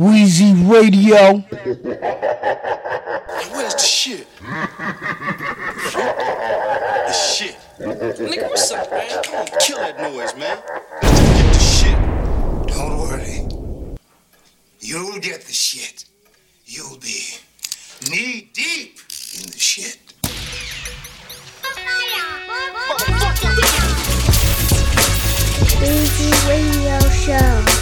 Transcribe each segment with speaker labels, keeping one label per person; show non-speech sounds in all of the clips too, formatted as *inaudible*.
Speaker 1: Wheezy Radio.
Speaker 2: Where's the shit? the shit. Nigga, what's up, man? Come on, kill that noise, man. Let's just get the shit.
Speaker 3: Don't worry. You'll get the shit. You'll be knee deep in the shit.
Speaker 4: Easy Radio Show.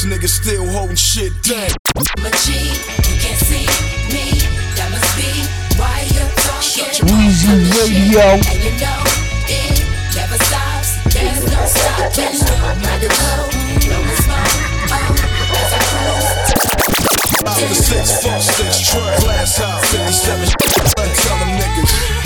Speaker 2: Niggas still holding shit down.
Speaker 5: I'm you can't see me. That must be why you're talking.
Speaker 1: Weezy Radio.
Speaker 5: And you know it never stops. There's no stopping. Low, blowing smoke. Oh,
Speaker 2: six, four, six. Glass out, 57. Tell them niggas.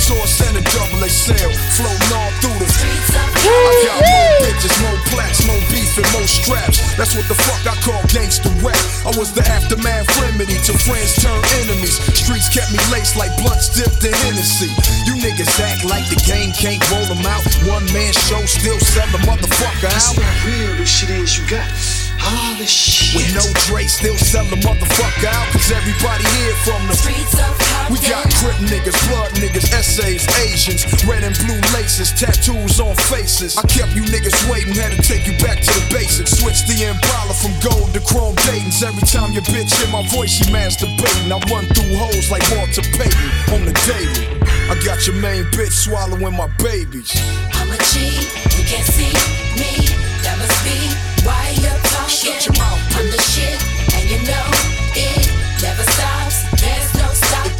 Speaker 2: Source and the double A XL. Floating all through the.
Speaker 5: Streets of
Speaker 2: I got more bitches, more plaques, more beef, and more straps. That's what the fuck I call gangster rap. I was the aftermath remedy to friends turn enemies. Streets kept me laced like blunts dipped in Hennessy. You niggas act like the game can't roll them out. One man show still sell the motherfucker
Speaker 3: That's
Speaker 2: out.
Speaker 3: how real this shit is you got. All this shit.
Speaker 2: With no Dre, still sell the motherfucker out. Cause everybody here from the.
Speaker 5: streets of
Speaker 2: We got crip niggas, blood niggas, essays, Asians, red and blue laces, tattoos on faces. I kept you niggas waiting, had to take you back to the basics. Switch the Impala from gold to chrome Dayton's. Every time your bitch hear my voice, she masturbating. I run through hoes like Walter Payton on the daily. I got your main bitch swallowing my babies.
Speaker 5: I'm a G, you can't see me. That must be why you're talking. Shut your mouth, I'm the shit, and you know it never stops. There's no stopping.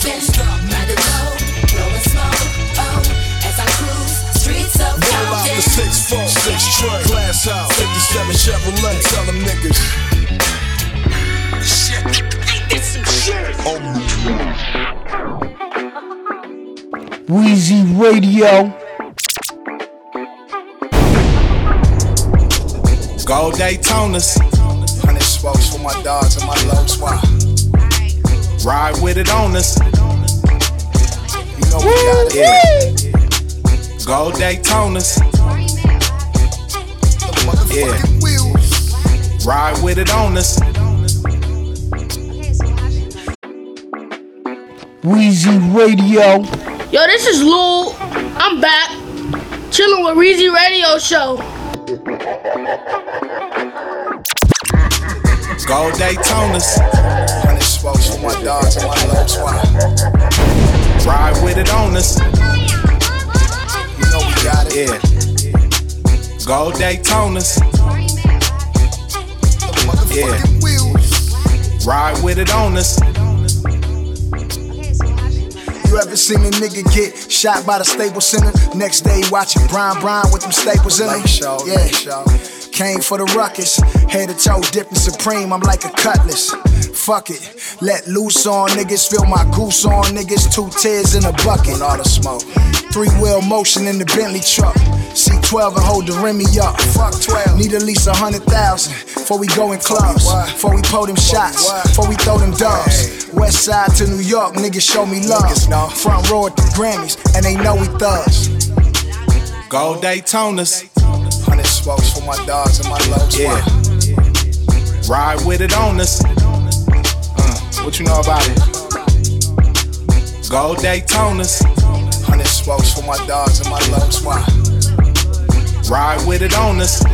Speaker 5: Right or low, blowing smoke. Oh, as I cruise streets of
Speaker 2: Roll out the six, four, six, truck, glass out, 57 Chevrolet, tell them niggas.
Speaker 3: Shit. Ain't this some shit?
Speaker 1: Wheezy Radio.
Speaker 6: Gold Daytonas,
Speaker 3: Hundred spokes for my dogs and my low swap.
Speaker 6: ride with it on us.
Speaker 3: You know we got it.
Speaker 6: Yeah. Gold Daytonas,
Speaker 3: The motherfucking wheels.
Speaker 6: ride with it on us.
Speaker 1: Wheezy Radio.
Speaker 7: Yo, this is Lul. I'm back. Chilling with Reezy Radio Show.
Speaker 6: Gold Daytonas,
Speaker 3: spokes for my dogs and my
Speaker 6: ride with it on us.
Speaker 3: You know we got it.
Speaker 6: Yeah. Gold Daytonas. Yeah. Ride with it on us.
Speaker 3: You ever seen a nigga get shot by the Staples Center? Next day watching Brian Brown with them staples in him? yeah. Came for the ruckus, head to toe dipping supreme. I'm like a cutlass. Fuck it, let loose on niggas, feel my goose on niggas. Two tears in a bucket, all the smoke. Three wheel motion in the Bentley truck. C12 and hold the Remy up. Fuck 12. Need at least a hundred thousand before we go in clubs. Before we pull them shots. Before we throw them dubs. West side to New York, niggas show me love. Front row at the Grammys, and they know we thugs.
Speaker 6: Gold Daytonas.
Speaker 3: Hundred for my dogs and my lows.
Speaker 6: Yeah. Ride with it on us. Uh, what you know about it? Gold Daytonas.
Speaker 3: Hundred smokes for my dogs and my lows. Why?
Speaker 6: Ride with it on us.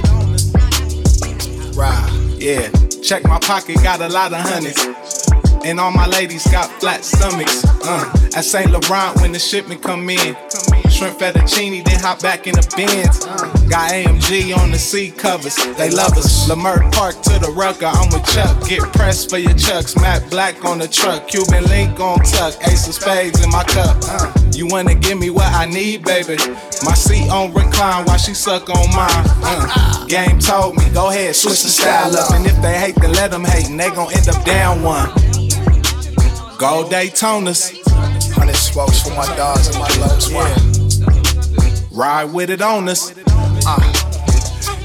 Speaker 3: Ride.
Speaker 6: Yeah. Check my pocket, got a lot of hundreds. And all my ladies got flat stomachs. Uh, at St. Laurent when the shipment come in. Shrimp fettuccine, then hop back in the bins. Got AMG on the seat covers, they love us. Leimert Park to the rucker, I'm with Chuck. Get pressed for your chucks, Matt Black on the truck. Cuban link on tuck, ace of spades in my cup. Uh, you wanna give me what I need, baby? My seat on recline while she suck on mine. Uh, game told me, go ahead, switch the style up. And if they hate, then let them hate, and they gon' end up down one. Gold Daytonas.
Speaker 3: Hundred smokes for my dogs and my lows. Why?
Speaker 6: Ride with it on us. Ah.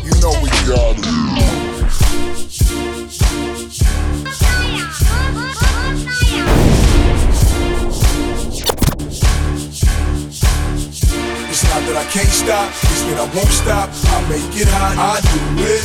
Speaker 3: You know we got it.
Speaker 4: It's not that I can't stop, it's that I won't stop. I make it hot, I do it.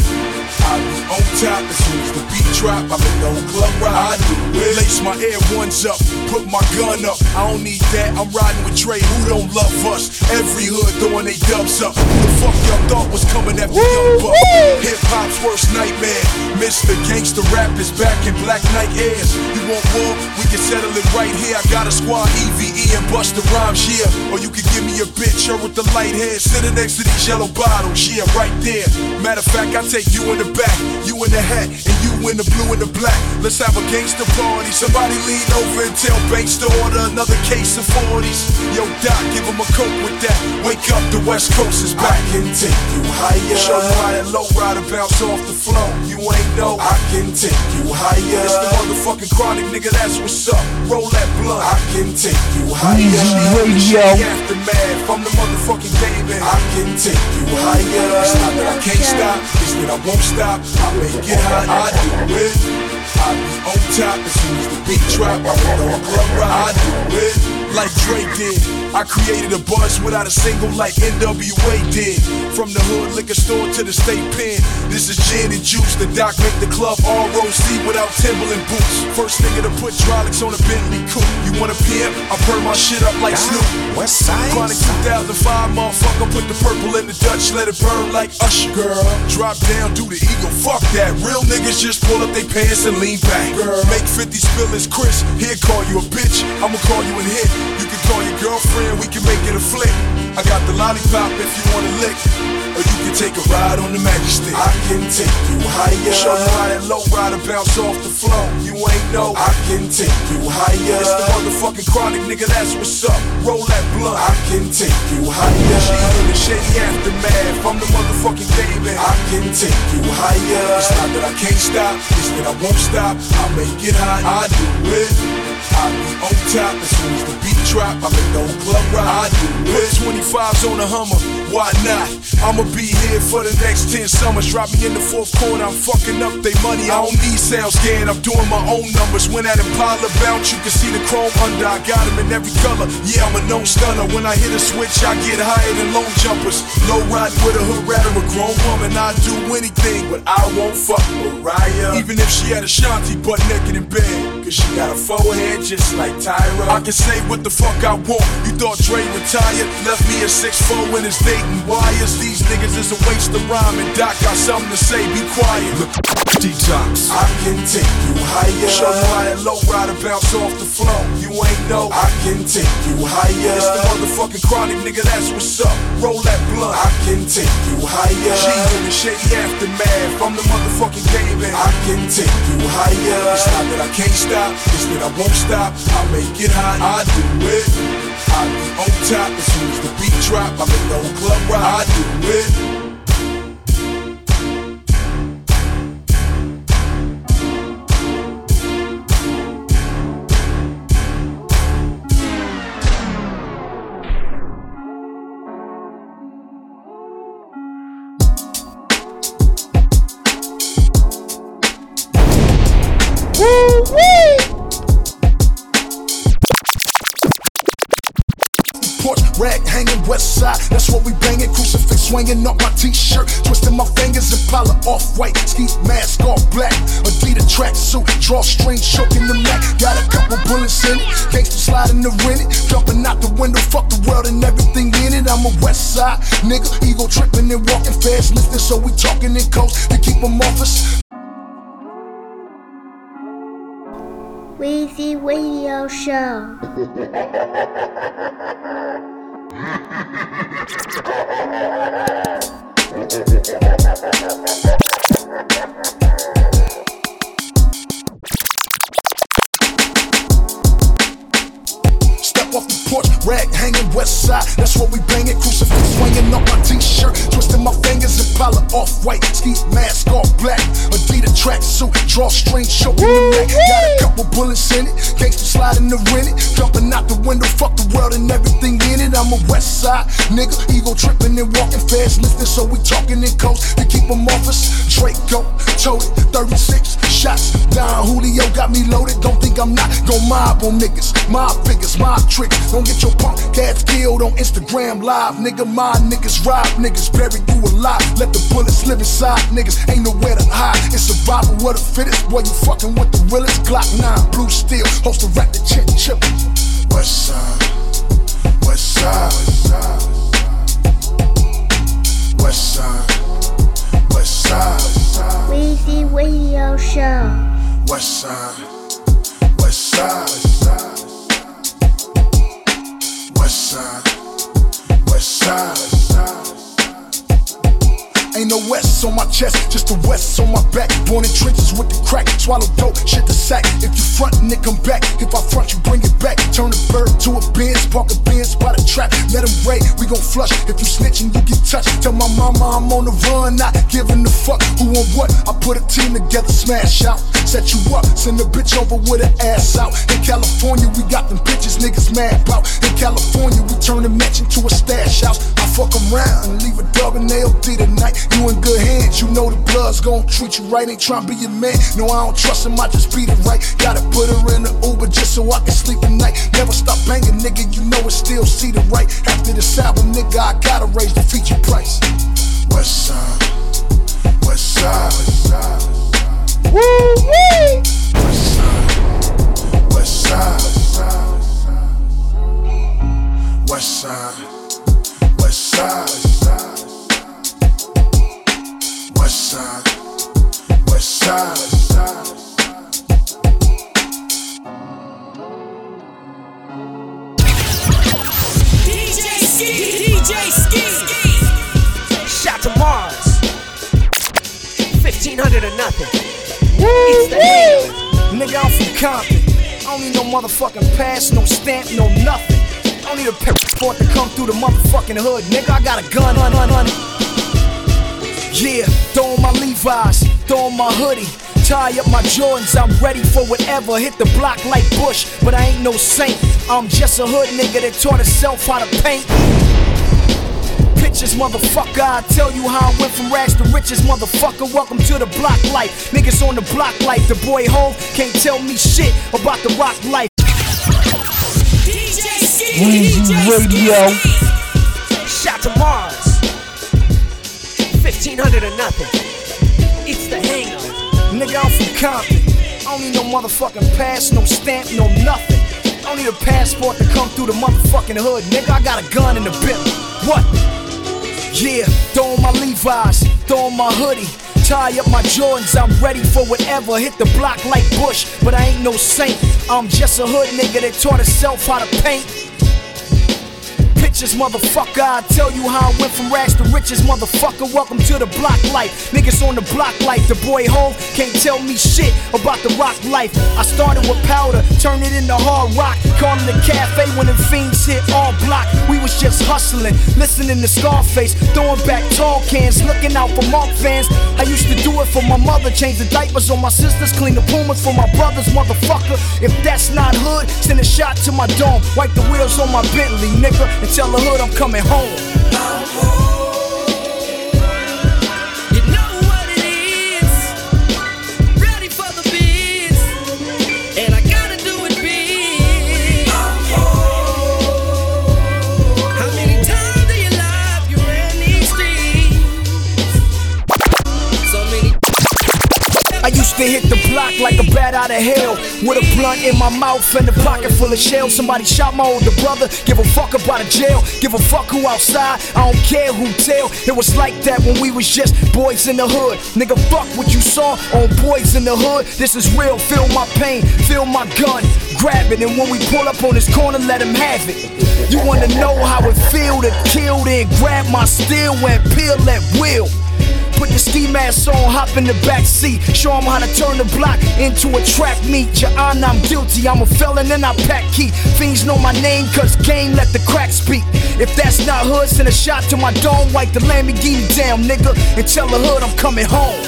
Speaker 4: I be on top as soon as the beat drop. I make the whole club rock. I do it. Lace my air ones up, put my gun up. I don't need that. I'm riding with Dre, who don't love us. Every hood throwing they dubs up. The fuck y'all thought was coming after Young Buck? Hip hop's worst nightmare. Mr. Gangsta Rap is back in Black Knight airs. You want war? We can settle it right here. I got a squad EVE and Busta Rhymes, yeah. Or you can give me a bitch, her with the light hair, sitting next to these yellow bottles, yeah, right there. Matter of fact, I take you in the back, you in the hat, and you in the blue and the black. Let's have a gangster party. Somebody lean over and tell Banks to order another case of 40s. Yo, Doc, give him a coke with that. Wake up, the West Coast is back. I can take you higher. Show you how that low rider bounce off the floor. You ain't know. I can take you higher. It's the motherfucking chronic, nigga, that's what's up. Roll that blunt. I can take you higher.
Speaker 1: Weezy Radio.
Speaker 4: Aftermath from the motherfucking baby. I can take you higher. It's not that I can't stop, it's that I won't stop. I make it hot, I do it. Paris. I be on top as soon as the beat drop. I make the club rock. I do it. Like Dre did, I created a buzz without a single like NWA did. From the hood liquor store to the state pen, this is gin and juice. The doc make the club all rosy without Timberland boots. First nigga to put hydraulics on a Bentley coupe. You want a PM? I burn my shit up like Snoop.
Speaker 6: West Side.
Speaker 4: Chronic 2005, motherfucker, put the purple in the Dutch, let it burn like Usher. Girl, drop down, do the eagle, fuck that. Real niggas just pull up they pants and lean back. Make 50 spill his Chris, he'll call you a bitch, I'ma call you a hit. You can call your girlfriend, we can make it a flick. I got the lollipop if you wanna lick. Or you can take a ride on the magic stick. I can take you higher. Show you how that low rider bounce off the floor. You ain't know. I can take you higher. It's the motherfucking chronic, nigga, that's what's up. Roll that blunt. I can take you higher. She in the shady aftermath. I'm the motherfucking baby. I can take you higher. It's not that I can't stop, it's that I won't stop. I make it hot. I do it. I be on top as soon as the beat drop. I make the whole club rock. I do it. 25s on a Hummer, why not? I'ma be here for the next 10 summers. Drop me in the fourth quarter, I'm fucking up they money. I don't need SoundScan, I'm doing my own numbers. When that Impala bounce, you can see the chrome under. I got them in every color. Yeah, I'm a known stunner. When I hit a switch, I get higher than long jumpers. Low riding with a hood rat or a grown woman. I'd do anything, but I won't fuck Mariah. Even if she had a shanty butt naked in bed. Cause she got a forehead just like Tyra. I can say what the fuck I want. You thought Dre retired, left me at 6'4 in his dating wires. These niggas is a waste of rhyme, and Doc got something to say. Be quiet. Look, detox. I can take you higher. Show you how low rider bounce off the floor. You ain't know. I can take you higher. It's the motherfucking chronic nigga. That's what's up. Roll that blunt. I can take you higher. G in the shady aftermath. I'm the motherfucking game man. I can take you higher. It's not that I can't stop. It's that I won't stop. I make it hot. I do it. I be on top as soon as the beat drop. I make the whole club rock. I do it.
Speaker 3: Swinging up my t-shirt, twisting my fingers and Impala off white, ski mask all black. Adidas tracksuit, drawstring choking the Mac. Got a couple bullets in it, gangsta sliding the rent it, jumping out the window, fuck the world and everything in it. I'm a west side nigga, ego tripping and walking fast, lifting, so we talking in coast to keep them off us.
Speaker 8: Weezy Radio Show. *laughs*
Speaker 3: Step off the porch, rag hanging west side. That's what we banging. Crucifix swinging up my t-shirt, twisting my fingers and Impala off white, ski mask all black. Adidas tracksuit, drawstring choking the Mac. Got a couple bullets in it, gangsta sliding the rent it, jumping out the window, fuck the world and everything in it. I'm a west side nigga, ego tripping and walking fast, lifting, so we talking in coast to keep them off us. Draco, it, 36 shots. Don Julio got me loaded. Don't think I'm not gon' mob on niggas. Mob figures, mob tricks. Don't get your punk cats killed on Instagram live. Nigga, my niggas rob niggas, bury you alive. Let the bullets live inside niggas. Ain't nowhere to hide. It's survival of the fittest. Boy, you fucking with the realest. Glock 9, blue steel. Host of rap the chin chip. West side, west side, west side, west side,
Speaker 8: Weezy Radio Show.
Speaker 3: west side, west side, side, west side. Ain't no west on my chest, just the west on my back. Born in trenches with the crack, swallow dope, shit the sack. If you front, it come back. If I front, you bring it back. Turn a bird to a Benz, park a Benz by the trap. Let him raid, we gon' flush. If you snitching, you get touched. Tell my mama I'm on the run, not giving a fuck who on what. I put a team together, smash out. Set you up, send a bitch over with her ass out. In California, we got them bitches niggas mad about. In California, we turn a match into a stash house. I fuck around and leave a dog and LD tonight. You in good hands, you know the blood's gon' treat you right. Ain't tryna be your man. No, I don't trust him, I just beat it right. Gotta put her in the Uber just so I can sleep at night. Never stop banging, nigga, you know it still see the right. After this album, nigga, I gotta raise the feature price. West side, west side, west side.
Speaker 1: Woo wee!
Speaker 3: West side, west side, west side, west side, west side, west side.
Speaker 9: DJ Skee. DJ Skee.
Speaker 10: Shot to Mars. 1500 or nothing.
Speaker 1: Woo
Speaker 10: It's the
Speaker 1: wee!
Speaker 3: Nigga, I'm from Compton. I don't need no motherfucking pass, no stamp, no nothing. I don't need a passport to come through the motherfucking hood. Nigga, I got a gun, on, on, on. Yeah, throw on my Levi's, throw on my hoodie. Tie up my Jordans, I'm ready for whatever. Hit the block like Bush, but I ain't no saint. I'm just a hood nigga that taught himself how to paint. Pictures, motherfucker. I tell you how I went from rags to riches, motherfucker. Welcome to the block life. Niggas on the block life. The boy Hove can't tell me shit about the rock life.
Speaker 9: DJ Skee.
Speaker 1: Weezy Radio.
Speaker 10: Shot to Mars. 1500 or nothing. It's the hangover.
Speaker 3: Nigga, I'm from Compton. I don't need no motherfucking pass, no stamp, no nothing. I don't need a passport to come through the motherfucking hood. Nigga, I got a gun in the bip. What?
Speaker 4: Yeah, throw on my Levi's, throw on my hoodie. Tie up my Jordans, I'm ready for whatever. Hit the block like Bush, but I ain't no saint. I'm just a hood nigga that taught himself how to paint. Pictures, motherfucker. I tell you how I went from rags to riches, motherfucker. Welcome to the block life. Niggas on the block life. The boy Hove can't tell me shit about the rock life. I started with powder, turned it into hard rock. Calling the cafe when the fiends hit all block. We was just hustling, listening to Scarface, throwing back tall cans, looking out for Mark fans. I used to do it for my mother, change the diapers on my sisters, clean the pumas for my brothers, motherfucker. If that's not hood, send a shot to my dome, wipe the wheels on my Bentley, nigga, and tell the hood I'm coming home.
Speaker 11: You know what it is. Ready for the biz. And I gotta do it big. How many times in your life you ran these streets? So many
Speaker 4: I used to hit the block like a bat out of hell. With a blunt in my mouth and a pocket full of shells Somebody shot my older brother, give a fuck about a jail. Give a fuck who outside, I don't care who tell. It was like that when we was just boys in the hood. Nigga, fuck what you saw. On Boys in the Hood. This is real, feel my pain, feel my gun. Grab it, and when we pull up on this corner, let him have it. You wanna know how it feel to kill, then grab my steel and peel that wheel Put the ski mask on, hop in the back seat. Show 'em how to turn the block into a track meet. Your honor, I'm guilty. I'm a felon and I pack key. Fiends know my name, cause game let the crack speak. If that's not hood, send a shot to my dome. Wipe the Lamborghini down, nigga. And tell the hood I'm coming home.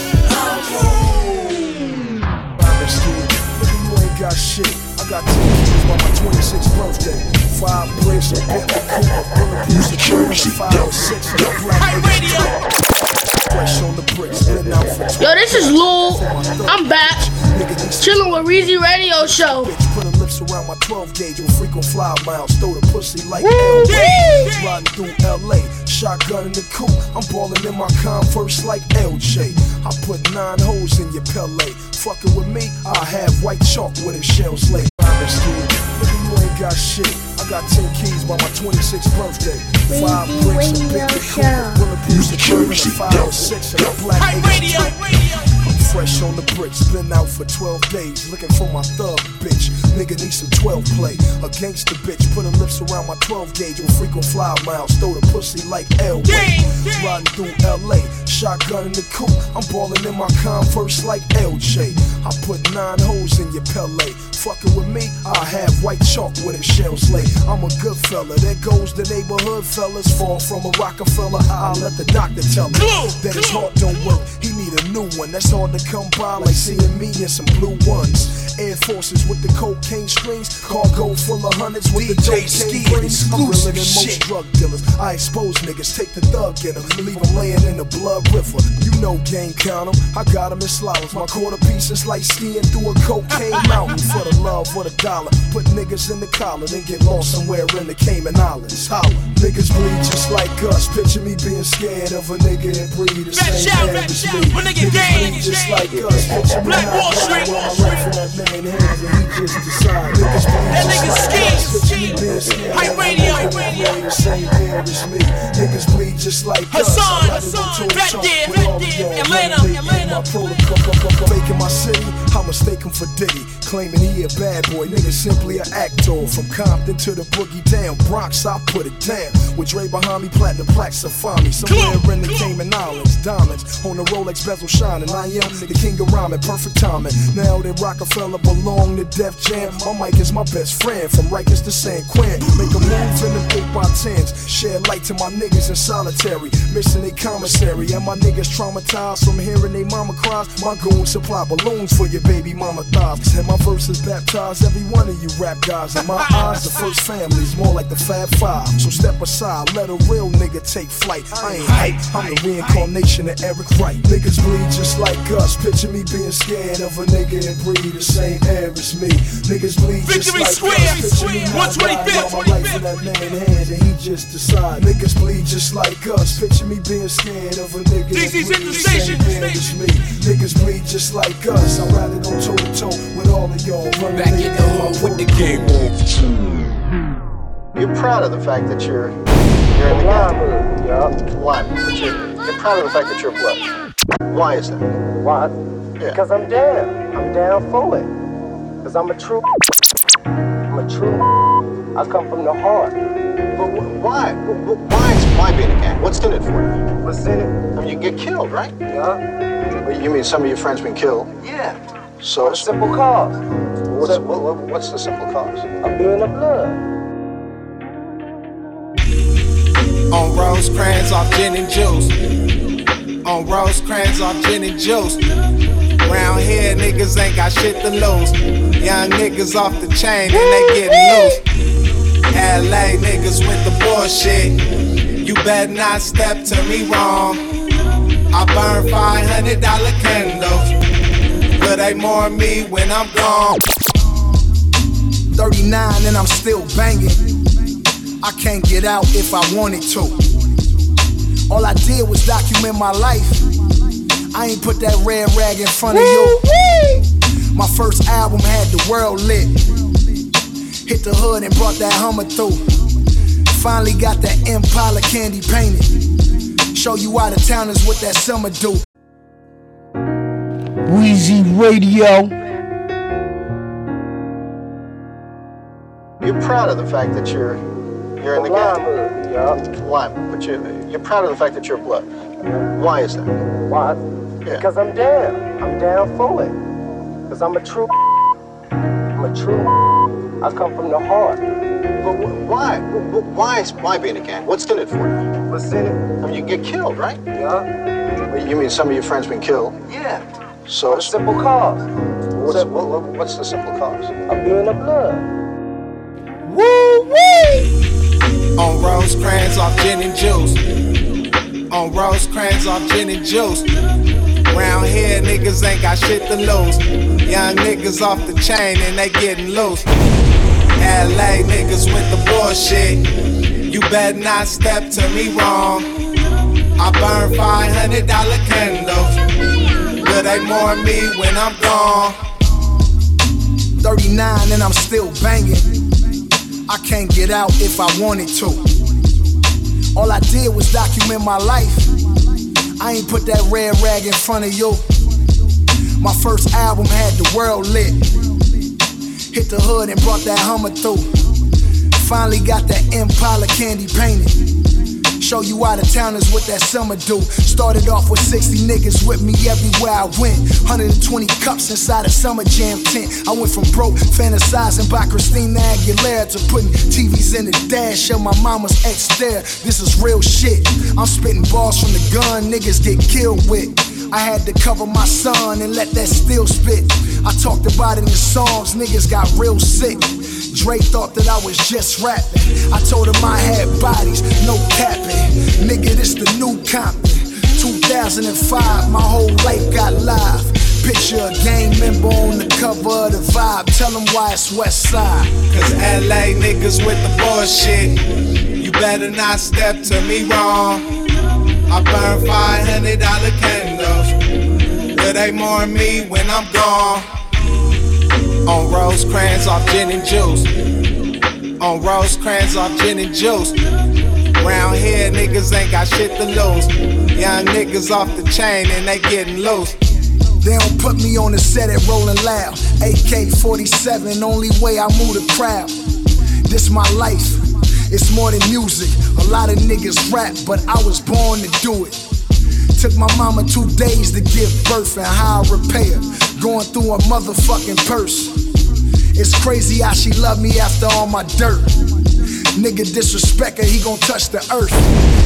Speaker 4: You ain't got shit. I got two kids on my 26th birthday. Five bricks, a Bentley Cooper, bulletproof security, five nigga. Fresh on the bricks, been out for
Speaker 7: Yo, this is Lul. I'm back. Chilling with Reezy Radio Show.
Speaker 4: Bitch, put her lips around my 12 gauge on frequent fly miles. Throw the pussy like! LJ. Riding through LA, shotgun in the coupe. I'm balling in my Converse like LJ. I put nine holes in your Pele. Fucking with me, I have white chalk with it shells laid. Nigga, you ain't got shit. I got 10 keys by my 26th birthday. Five
Speaker 8: Weezy
Speaker 4: bricks, a
Speaker 8: Radio
Speaker 4: Bentley
Speaker 8: Show.
Speaker 4: Cooper, bulletproof security, five or six, and a black nigga. Fresh on the bricks, been out for 12 days, looking for my thug bitch. Nigga need some 12 play. A gangster bitch, put her lips around my 12 gauge on frequent fly miles, throw the pussy like L. Riding through LA, shotgun in the coupe. I'm balling in my Converse like LJ. I put nine holes in your Pele. Fucking with me, I have white chalk with a shells lay. I'm a good fella, there goes the neighborhood fellas. Fall from a Rockefeller, I'll let the doctor tell me that his heart don't work. He need a new one, that's hard to come by, like seeing me in some blue ones. Air Forces with the cocaine strings, cargo full of hundreds with the
Speaker 12: DJ
Speaker 4: cocaine
Speaker 12: Ski,
Speaker 4: realer
Speaker 12: exclusive
Speaker 4: than most drug dealers. I expose niggas, take the thug in them, leave them laying in the blood river. You know game count 'em, I got 'em in slalloms. My quarter piece is like skiing through a cocaine *laughs* mountain for the love of the dollar. Put niggas in the collar, then get lost somewhere in the Cayman Islands. Holla, niggas bleed just like us. Picture me being scared of a nigga that breathe the same
Speaker 12: red
Speaker 4: as
Speaker 12: shout.
Speaker 4: me. Niggas bleed just
Speaker 12: gang.
Speaker 4: Like us. Picture
Speaker 12: Black Wall Street.
Speaker 4: where my life in that man hands and he just decide.
Speaker 12: That nigga ski,
Speaker 4: us. Picture
Speaker 12: ski.
Speaker 4: me being scared
Speaker 12: Hype radio,
Speaker 4: nigga that
Speaker 12: radio.
Speaker 4: breathe the same air as me. Niggas bleed just like us.
Speaker 12: Hassan,
Speaker 4: I'm about to
Speaker 12: Hassan,
Speaker 4: go toe to
Speaker 12: Red Deer,
Speaker 4: all y'all.
Speaker 12: Atlanta, Atlanta.
Speaker 4: Making my city. I mistake him for Diddy, claiming he a bad boy. Nigga simply an actor. From Compton to the boogie down, Bronx, I put it down. With Dre behind me, platinum plaques me. Somewhere in the Cayman Islands, diamonds on the Rolex bezel shining. I am the king of rhyming, perfect timing. Now that Rockefeller belong to Def Jam, my mic is my best friend. From Rikers to San Quentin, make a move in them 8 by 10s Shed light to my niggas in solitary, missing their commissary. And my niggas traumatized from hearing they mama cries. My goons supply balloons for your baby mama thighs. And my verses baptize every one of you rap guys. In my *laughs* eyes, the first family's more like the Fab Five. So step aside, let a real nigga take flight. I ain't hype, I'm the reincarnation of Eric Wright. Niggas bleed just like us. Picture me being scared of a nigga and breathe the same air as me. Niggas bleed just
Speaker 12: Victory
Speaker 4: like
Speaker 12: Square,
Speaker 4: us. Picture me not
Speaker 12: 125th,
Speaker 4: my life in that man hands and he just decide. Niggas bleed just like us. Picture me being scared of a nigga that
Speaker 12: DC's
Speaker 4: breathe
Speaker 12: the
Speaker 4: the same air as me. Niggas bleed just like us. I'd rather go toe to toe with all of y'all. Run
Speaker 12: Back in the hood with the game on. Hmm.
Speaker 13: You're proud of the fact that you're You're in the. Yeah. Why? But you're, you're proud of the fact that you're blood. Why is that?
Speaker 11: Why? Because I'm down. I'm down for it. Because I'm a true. I'm a true. I come from the heart.
Speaker 13: But wh- why? Wh- wh- Why is why being a gang? What's in it for you?
Speaker 11: What's in it?
Speaker 13: I mean, you get killed, right?
Speaker 11: Yeah.
Speaker 13: Well, You mean some of your friends been killed?
Speaker 11: Yeah.
Speaker 13: So
Speaker 11: A simple cause.
Speaker 13: what's, what, what- what's the simple cause?
Speaker 11: I'm being a blood.
Speaker 6: On rose Rosecrans off gin and juice. On rose Rosecrans off gin and juice. Round here, niggas ain't got shit to lose. Young niggas off the chain and they getting loose. LA niggas with the bullshit. You better not step to me wrong. I burn $500 candles. But they more of me when I'm gone.
Speaker 3: 39 and I'm still banging. I can't get out if I wanted to. All I did was document my life. I ain't put that red rag in front of you. My first album had the world lit. Hit the hood and brought that Hummer through. Finally got that Impala candy painted. Show you out of towners what that summer do.
Speaker 8: Wheezy Radio.
Speaker 13: You're proud of the fact that you're you're in the gang.
Speaker 11: Yeah.
Speaker 13: Why? But you're, you're proud of the fact that you're blood. Why is that?
Speaker 11: Why?
Speaker 13: Yeah.
Speaker 11: Because I'm down. I'm down for it. Because I'm a true. *laughs* I'm a true. *laughs* I come from the heart.
Speaker 13: But why? Wh- wh- Why is why being a gang? What's in it for you?
Speaker 11: What's in it?
Speaker 13: I mean, you get killed, right?
Speaker 11: Yeah.
Speaker 13: Well, You mean some of your friends been killed?
Speaker 11: Yeah.
Speaker 13: So
Speaker 11: A simple cause.
Speaker 13: what's, what, what- what's the simple cause?
Speaker 11: I'm being a blood.
Speaker 8: Woo wee!
Speaker 6: On Rosecrans off gin and juice. On Rosecrans off gin and juice. Round here, niggas ain't got shit to lose. Young niggas off the chain and they getting loose. LA niggas with the bullshit. You better not step to me wrong. I burn $500 candles. But they more me when I'm gone.
Speaker 3: 39 and I'm still banging. I can't get out if I wanted to. All I did was document my life. I ain't put that red rag in front of you. My first album had the world lit. Hit the hood and brought that Hummer through. Finally got that Impala candy painted. Show you out of towners what that summer do. Started off with 60 niggas with me everywhere I went. 120 cups inside a summer jam tent. I went from broke, fantasizing by Christina Aguilera to putting TVs in the dash of my mama's ex there. This is real shit. I'm spitting balls from the gun niggas get killed with. I had to cover my son and let that steel spit. I talked about it in the songs, niggas got real sick. Dre thought that I was just rapping. I told him I had bodies, no capping. Nigga, this the new Compton. 2005, my whole life got live. Picture a gang member on the cover of the vibe. Tell why it's West Side.
Speaker 6: Cause LA niggas with the bullshit. You better not step to me wrong. I burn $500 candles. They more me when I'm gone. On Rosecrans off gin and juice. On Rosecrans off gin and juice. Round here, niggas ain't got shit to lose. Young niggas off the chain and they getting loose.
Speaker 3: They don't put me on the set at Rolling Loud. AK 47, only way I move the crowd. This my life, it's more than music. A lot of niggas rap, but I was born to do it. Took my mama two days to give birth and how I repair. Going through a motherfucking purse. It's crazy how she loved me after all my dirt. Nigga disrespect her, he gon' touch the earth.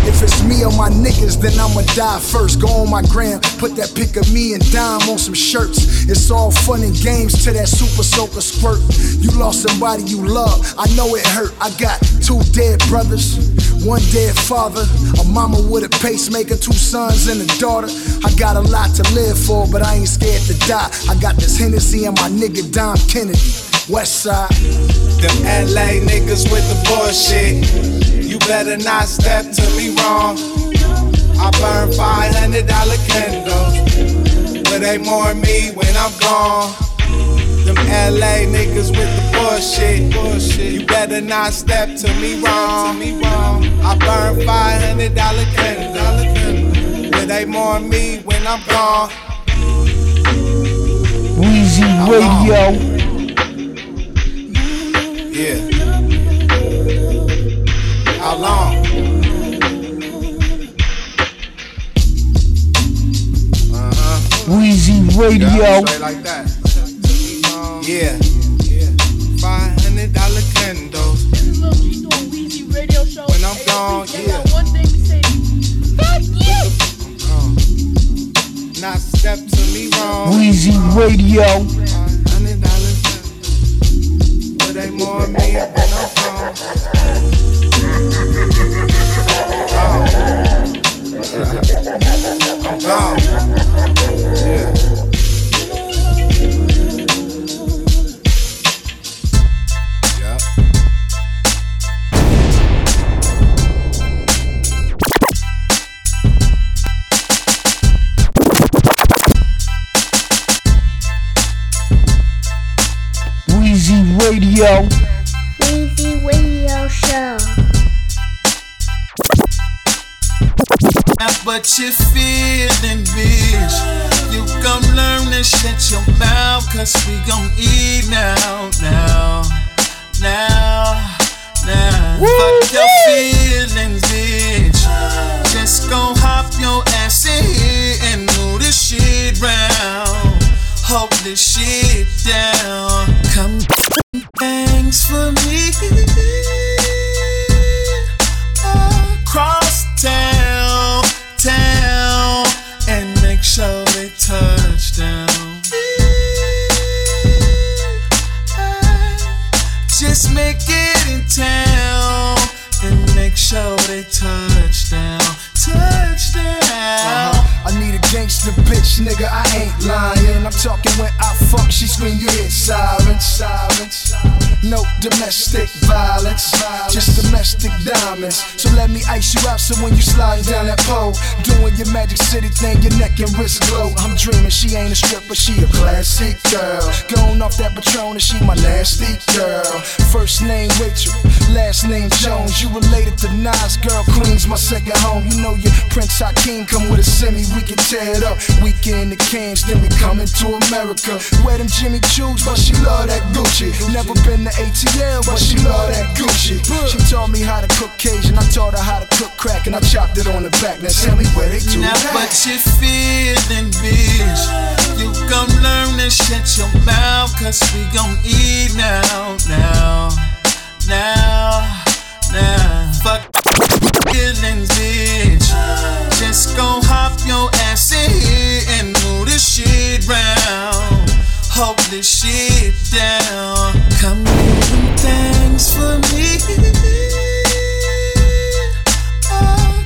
Speaker 3: If it's me or my niggas, then I'ma die first. Go on my gram, put that pic of me and dime on some shirts. It's all fun and games to that super soaker squirt. You lost somebody you love, I know it hurt. I got two dead brothers, one dead father, a mama with a pacemaker, two sons and a daughter. I got a lot to live for, but I ain't scared to die. I got this Hennessy and my nigga Dom Kennedy. West side.
Speaker 6: Them LA niggas with the bullshit. You better not step to me wrong. I burn $500 candles. But they more me when I'm gone. Them LA niggas with the bullshit. bullshit. You better not step to me wrong. Dollar they more me when I'm gone.
Speaker 8: Weezy Radio.
Speaker 6: Yeah. How long? Uh-huh.
Speaker 8: Weezy Radio.
Speaker 6: Yeah, like that. Yeah.
Speaker 8: Radio.
Speaker 6: Hundred dollars. But they more me when I'm gone.
Speaker 8: Radio.
Speaker 3: So when you sliding down that pole, doing your magic city thing, your neck and wrist glow. I'm dreaming she ain't a stripper, she a classic girl. Going off that Patron and she my nasty girl. First name Rachel, last name Jones. You related to Nas, girl, Queens, my second home. You know your Prince Hakeem come with a semi, we can tear it up. Weekend the cans, then we coming to America. Wear them Jimmy Choo's, but she love that Gucci. Never been to ATL, but she love that Gucci. She taught me how to cook Cajun, I taught her how to cook crack, and I chopped it on the back. Now tell me where they do
Speaker 14: Now,
Speaker 3: that.
Speaker 14: but you feeling, bitch. You gon' learn to shut your mouth, cause we gon' eat now, now, now, now. Fuck feelings, bitch. Just gon' hop your ass in here and move this shit round. Hold this shit down. Come do them things for me.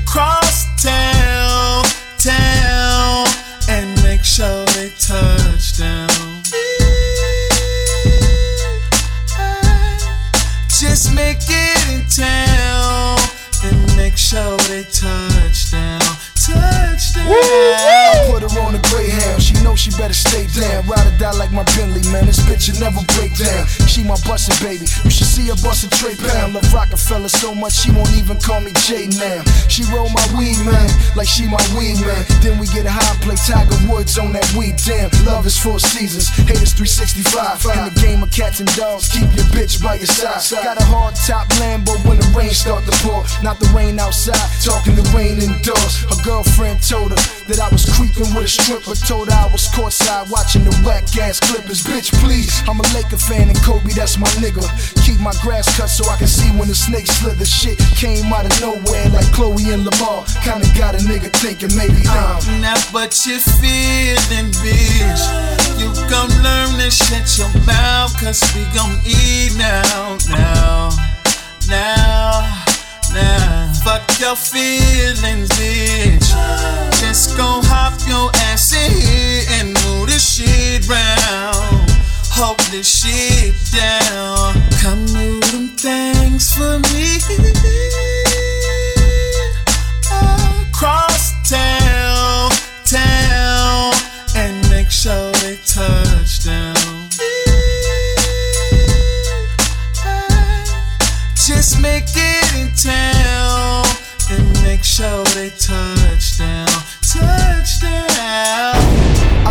Speaker 14: Across town, town, and make sure they touch down. Make it in town. And make sure they touch down, touch down.
Speaker 3: I put her on a Greyhound. She know she better stay down. Ride or die like my Bentley, man. This bitch will never break down. She my bustin' baby. You should see her bust a tray pound. Love Rockefeller so much she won't even call me Jay now. She roll my weed, man, like she my weed man. Then we get a high, play Tiger Woods on that weed. Damn, love is four seasons. Haters 365. In the game of cats and dogs, keep your bitch by your side. Got a hard top Lambo when the rain start to pour. Not the rain outside, talking the rain indoors. Her girlfriend told her that I was creeping with a stripper. Told her I was courtside watching the whack ass Clippers. Bitch, please, I'm a Laker fan and Kobe, that's my nigga. Keep my grass cut so I can see when the snake slither. Shit came out of nowhere like Khloe and Lamar. Kinda got a nigga thinking maybe I'm.
Speaker 14: not but you're feeling, bitch. You gon' learn to shut your mouth, cause we gon' eat now, now, now, now. Fuck your feelings, bitch. Just gon' hop your ass in here and move this shit round. Hold this shit down. Come do them things for me. Across town, town, and make sure they touch down. town and make sure they touch down, touch down.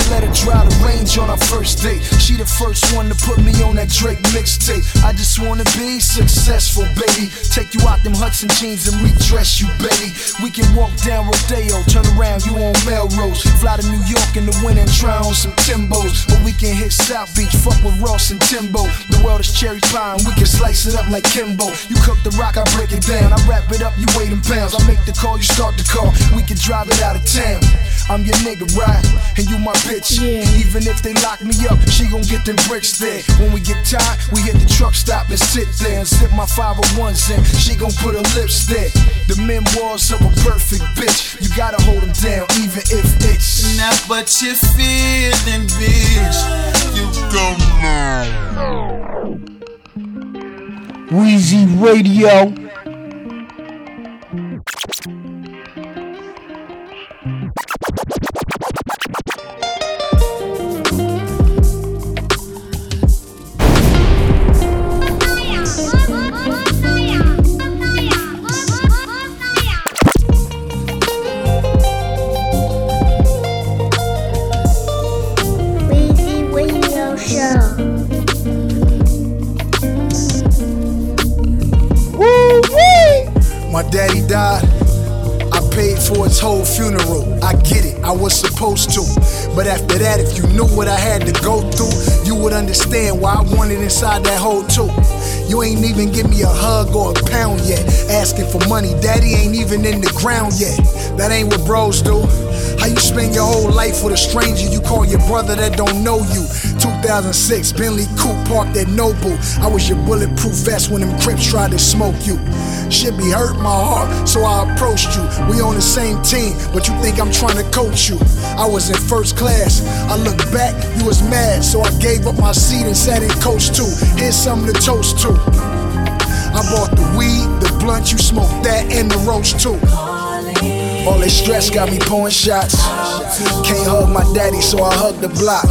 Speaker 3: Let her drive the range on our first date. She the first one to put me on that Drake mixtape. I just wanna be successful, baby. Take you out them Hudson jeans and redress you, baby. We can walk down Rodeo, turn around, you on Melrose. Fly to New York in the winter and try on some Timbos. Or we can hit South Beach, fuck with Ross and Timbo. The world is cherry pie and we can slice it up like Kimbo. You cook the rock, I break it down. I wrap it up, you weigh them pounds. I make the call, you start the car. We can drive it out of town. I'm your nigga, right? And you my bitch. Even if they lock me up, she gon' get them bricks there. When we get tired, we hit the truck stop and sit there and sip my 501s in. She gon' put her lips there. The memoirs of a perfect bitch. You gotta hold them down, even if it's.
Speaker 14: Now, but you feeling, bitch. You gon'
Speaker 8: Weezy Radio.
Speaker 3: Why I wanted inside that hole too. You ain't even give me a hug or a pound yet. Asking for money, daddy ain't even in the ground yet. That ain't what bros do. How you spend your whole life with a stranger you call your brother that don't know you? 2006, Bentley Coupe parked at Noble. I was your bulletproof vest when them Crips tried to smoke you. Shit be hurt my heart, so I approached you. We on the same team, but you think I'm trying to coach you. I was in first class. I look back, you was mad, so I gave up my seat and sat in coach two. Here's something to toast to. I bought the weed, the blunt, you smoked that, and the roach too. All this stress got me pouring shots. Can't hug my daddy, so I hug the block.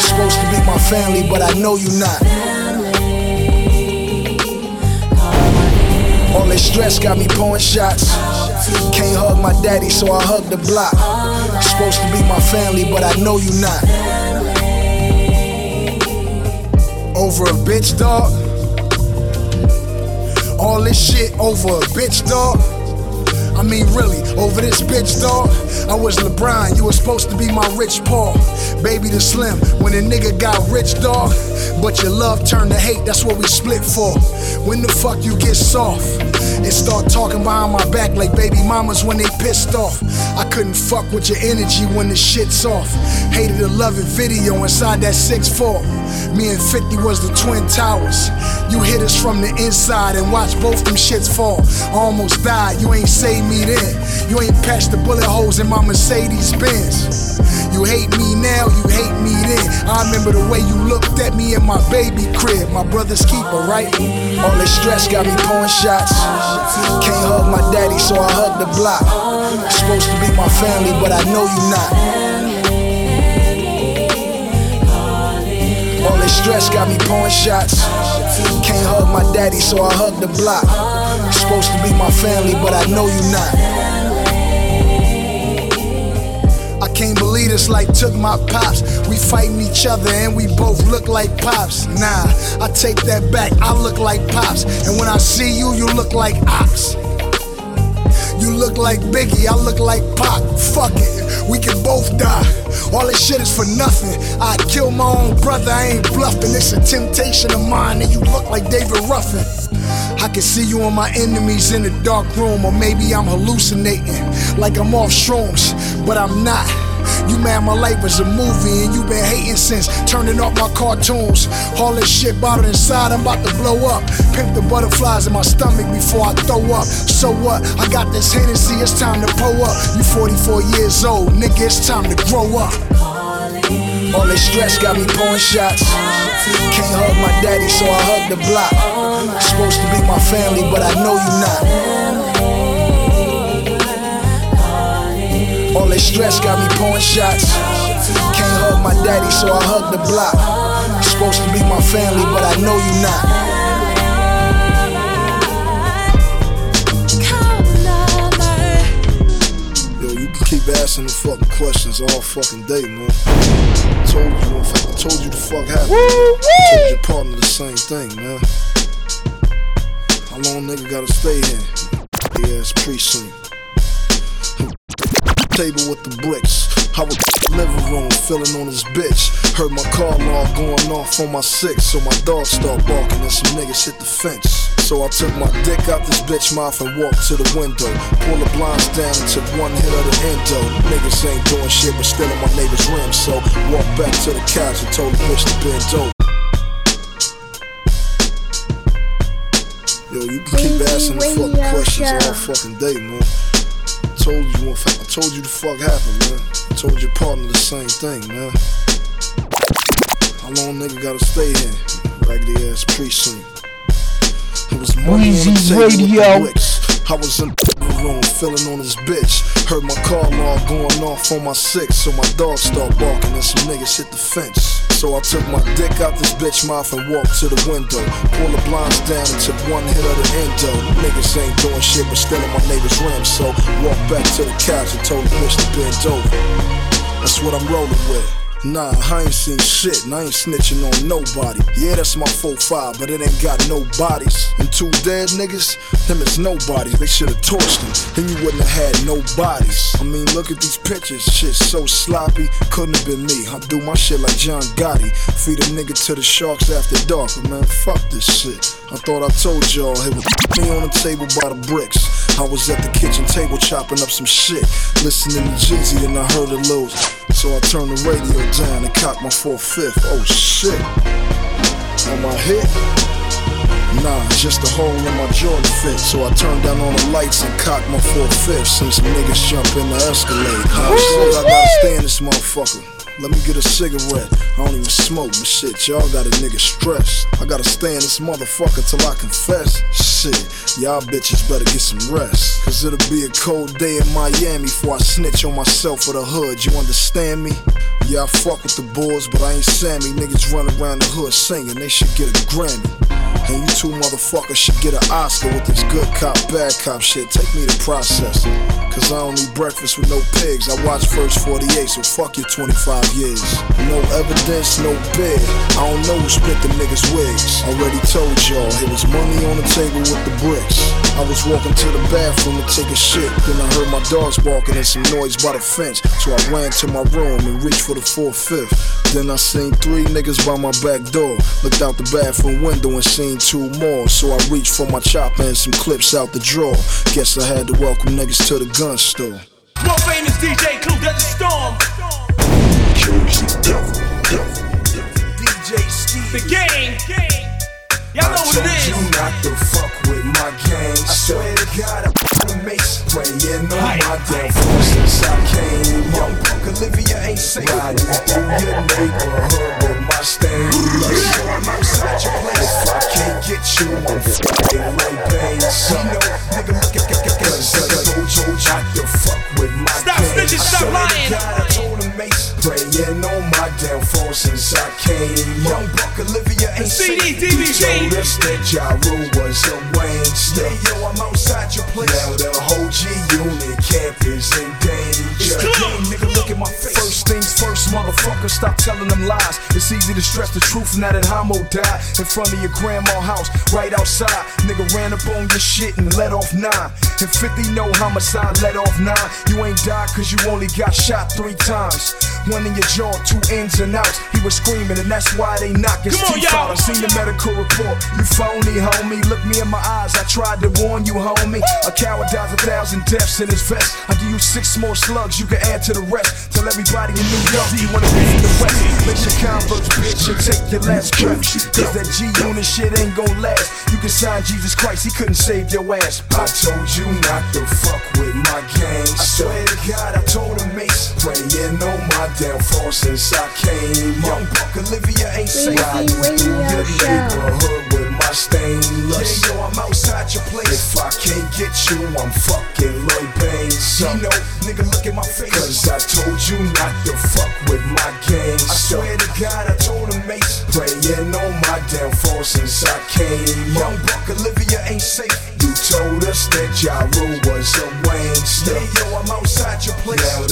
Speaker 3: Supposed to be my family, but I know you're not. All this stress got me pouring shots. Can't hug my daddy, so I hug the block. Supposed to be my family, but I know you not. Over a bitch, dog. All this shit over a bitch, dog. I mean, really, over this bitch, dog. I was LeBron, you was supposed to be my Rich Paul. Baby the Slim, when a nigga got rich, dog. But your love turned to hate, that's what we split for. When the fuck you get soft and start talking behind my back like baby mamas when they pissed off? I couldn't fuck with your energy when the shit's off. Hated the loving video inside that 6'4. Me and 50 was the Twin Towers. You hit us from the inside and watch both them shits fall. I almost died, you ain't saved me then. You ain't patched the bullet holes in my Mercedes Benz. You hate me now, you hate me then. I remember the way you looked at me in my baby crib, my brother's keeper, right? All this stress got me pouring shots. Can't hug my daddy, so I hug the block. Supposed to be my family, but I know you're not. All this stress got me pouring shots. Can't hug my daddy, so I hug the block. Supposed to be my family, but I know you not. I can't believe this like took my pops. We fighting each other and we both look like pops. Nah, I take that back. I look like pops. And when I see you, you look like ops. You look like Biggie, I look like Pop. Fuck it, we can both die. All this shit is for nothing. I kill my own brother, I ain't bluffing. It's a temptation of mine, and you look like David Ruffin. I can see you and my enemies in the dark room, or maybe I'm hallucinating, like I'm off shrooms, but I'm not. You mad my life was a movie and you been hating since turning off my cartoons. All this shit bottled inside, I'm about to blow up. Pimp the butterflies in my stomach before I throw up. So what? I got this Hennessy, it's time to pull up. You 44 years old, nigga, it's time to grow up. All this stress got me pouring shots. Can't hug my daddy, so I hug the block. Supposed to be my family, but I know you not. All that stress got me pouring shots. Can't hug my daddy, so I hug the block. You're supposed to be my family, but I know you're not.
Speaker 4: keep asking the fucking questions all fucking day, man. I told you, I told you the fuck happened. I told your partner the same thing, man. How long nigga gotta stay here? Yeah, it's precinct. Table with the bricks. I was living room, filling on his bitch. Heard my car alarm going off on my six, so my dog start barking and some niggas hit the fence. So I took my dick out this bitch mouth and walked to the window. Pulled the blinds down and took one hit of the endo. Niggas ain't doing shit but still in my neighbor's rim. So walked back to the couch and told the bitch to bend over. Yo, you can keep asking the fucking questions all fucking day, man. Told you, I told you the fuck happened, man. I told your partner the same thing, man. How long nigga gotta stay here? Raggedy ass precinct. It was money on the
Speaker 1: Weezy
Speaker 4: table with the
Speaker 1: Radio.
Speaker 4: I was in the room, filling on this bitch. Heard my car alarm going off on my six, so my dog start barking and some niggas hit the fence. So I took my dick out this bitch mouth and walked to the window. Pulled the blinds down and took one hit of the endo. Niggas ain't doing shit but still in my neighbor's rim. So walked back to the couch and told the bitch to bend over. That's what I'm rolling with. Nah, I ain't seen shit and I ain't snitching on nobody. Yeah, that's my 4-5, but it ain't got no bodies. And two dead niggas, them is nobodies. They should've torched them, then you wouldn't have had no bodies. I mean, look at these pictures, shit so sloppy. Couldn't have been me. I do my shit like John Gotti. Feed a nigga to the sharks after dark, but man, fuck this shit. I thought I told y'all it was me on the table by the bricks. I was at the kitchen table chopping up some shit, listening to Jeezy, then I heard it lose. So I turned the radio down and cock my 4-5. Oh shit. On my hip? Nah, just a hole in my Jordan fit. So I turned down all the lights and cocked my 4-5 since some niggas jump in the Escalade. Oh shit, I gotta stay in this motherfucker. Let me get a cigarette. I don't even smoke, but shit, y'all got a nigga stressed. I gotta stay in this motherfucker till I confess. Shit, y'all bitches better get some rest. Cause it'll be a cold day in Miami before I snitch on myself for the hood. You understand me? Yeah, I fuck with the boys, but I ain't Sammy. Niggas run around the hood singing, they should get a Grammy. And you two motherfuckers should get an Oscar with this good cop, bad cop shit. Take me to processing. Cause I don't eat breakfast with no pigs. I watch First 48, so fuck your 25 years. No evidence, no bid. I don't know who split the niggas' wigs. Already told y'all, it was money on the table with the bricks. I was walking to the bathroom to take a shit. Then I heard my dogs barking and some noise by the fence. So I ran to my room and reached for the 4th, 5th. Then I seen three niggas by my back door. Looked out the bathroom window and seen two more. So I reached for my chopper and some clips out the drawer. Guess I had to welcome niggas to the gun store.
Speaker 12: World famous DJ Clue Desert Storm.
Speaker 15: DJ Skee.
Speaker 12: The game. Y'all know what it is.
Speaker 15: you not to fuck with my gang. I swear to God, I'm a mace spraying on my damn phone since I came. Young punk Olivia ain't safe. Riding through your neighborhood with my stain. Look, so I'm outside your place. If I can't get you, I'm fucking like pain. You know, nigga, look at Cause I told you not to fuck with my
Speaker 12: Stop
Speaker 15: gang.
Speaker 12: snitching, stop
Speaker 15: swear to
Speaker 12: lying.
Speaker 15: God, I told him mace spraying on my damn phone since I came. Young buck Olivia ain't
Speaker 12: CD,
Speaker 15: safe.
Speaker 12: DVD.
Speaker 15: You told us that Ja Rule was a Wayne Yeah, yo, I'm outside your place. Now the whole G unit camp is in danger. Gang, nigga, look at my face. First things first, motherfucker, stop telling them lies. It's easy to stress the truth now that Homo died in front of your grandma house, right outside. Nigga ran up on your shit and let off nine. And 50 no homicide, let off nine. You ain't died cause you only got shot three times. One in your jaw, two ins and outs. He was screaming, and that's why they knock his
Speaker 12: Come on,
Speaker 15: teeth
Speaker 12: y'all.
Speaker 15: out. I seen the medical report. You phony, homie. Look me in my eyes. I tried to warn you, homie. A coward dies a thousand deaths in his vest. I give you six more slugs. You can add to the rest. Tell everybody in New York you wanna be from the west. Let your converse, bitch, and take your last breath. Cause that G unit shit ain't gon' last. You can sign Jesus Christ. He couldn't save your ass. I told you not to fuck with my gang. I swear to God, I told him mace. Praying on my downfall since I came. Young buck Olivia ain't safe.
Speaker 8: Weezy Radio
Speaker 15: Your neighborhood with my stain lust. Yeah, yo, I'm outside your place. If I can't get you, I'm fucking Lloyd Banks. You know, nigga, look at my face. Cause I told you not to fuck with my gang. I swear to God, I told him mace. Praying on my downfall since I came. Young buck Olivia ain't safe. You told us that Ja Rule was a Wayne. Yeah, yo, I'm outside your place. Now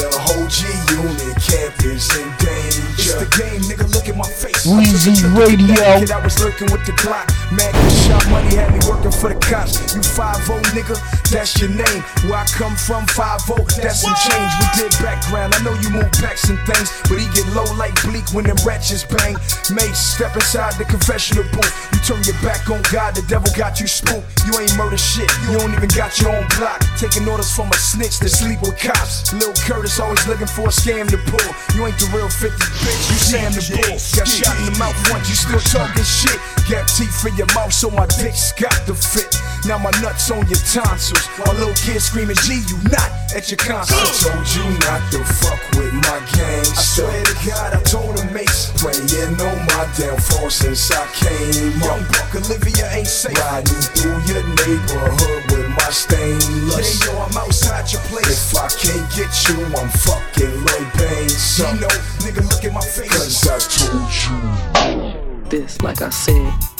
Speaker 15: game, nigga, look at my face.
Speaker 1: Weezy Radio.
Speaker 15: I was lurking with the Glock. Mad cause shot money had me working for the cops. You 5 nigga, that's your name. Where I come from, 5 that's some change. We did background. I know you move packs and things, but he get low like Bleek when them ratchets bang. Mace, step inside the confessional booth. You turn your back on God, the devil got you spooked. You ain't murder shit, you don't even got your own block. Taking orders from a snitch that sleep with cops. Lil Curtis always looking for a scam to pull. You ain't the real 50 bitch, you Sam the bull. Got shot in the mouth once, you still talking shit. Got teeth in your mouth, so my dick's got to fit. Now my nuts on your tonsils. While little kids screaming, G, you not at your concert. I told you not to fuck with my gang. I swear to God, I told him mates. Praying on my downfall since I came. Young Buck Olivia ain't safe. Riding through your neighborhood with my stainless. Yeah, yo, I'm outside your place. If I can't get you, I'm fucking Lloyd Banks. So, you know, nigga, look at my face. Cause I told you.
Speaker 16: This, like I said,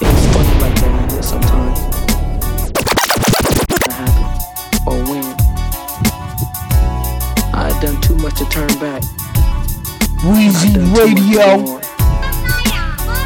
Speaker 16: it's funny like that in here sometimes. What happened or when I had done too much to turn back.
Speaker 1: Weezy Radio.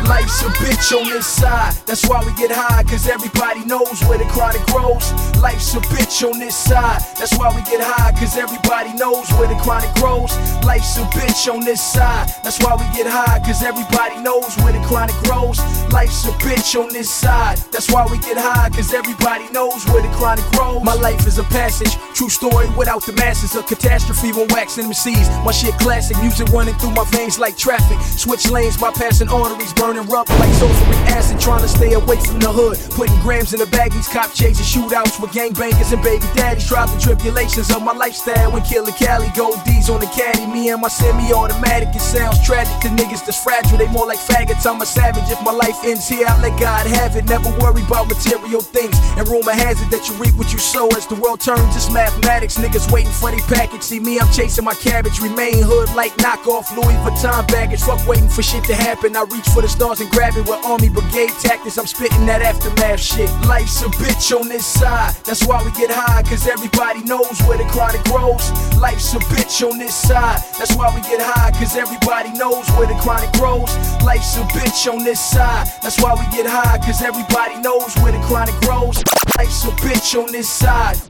Speaker 15: Life's a bitch on this side. That's why we get high, cause everybody knows where the chronic grows. Life's a bitch on this side. That's why we get high, cause everybody knows where the chronic grows. Life's a bitch on this side. That's why we get high, cause everybody knows where the chronic grows. Life's a bitch on this side. That's why we get high, cause everybody knows where the chronic grows. My life is a passage, true story without the masses. A catastrophe when waxing MCs. My shit classic, music running through my veins like traffic. Switch lanes, bypassing arteries, burning rubber like sulfuric acid. Trying to stay away from the hood. Putting grams in the baggies, cop chasing shootouts with gangbangers and baby daddies. And tribulations of my lifestyle when Killer Cali. Gold D's on the caddy. Me and my semi automatic. It sounds tragic to niggas that's fragile. They more like faggots. I'm a savage. If my life ends here, I let God have it. Never worry about material things. And rumor has it that you reap what you sow. As the world turns, it's mathematics. Niggas waiting for their package. See me, I'm chasing my cabbage. Remain hood like knockoff Louis Vuitton baggage. Fuck waiting for shit to happen. I reach for the and grab it with army brigade tactics. I'm spitting that aftermath shit. Life's a bitch on this side. That's why we get high, cause everybody knows where the chronic grows. Life's a bitch on this side. That's why we get high, cause everybody knows where the chronic grows. Life's a bitch on this side. That's why we get high, cause everybody knows where the chronic grows. Life's a bitch on this side.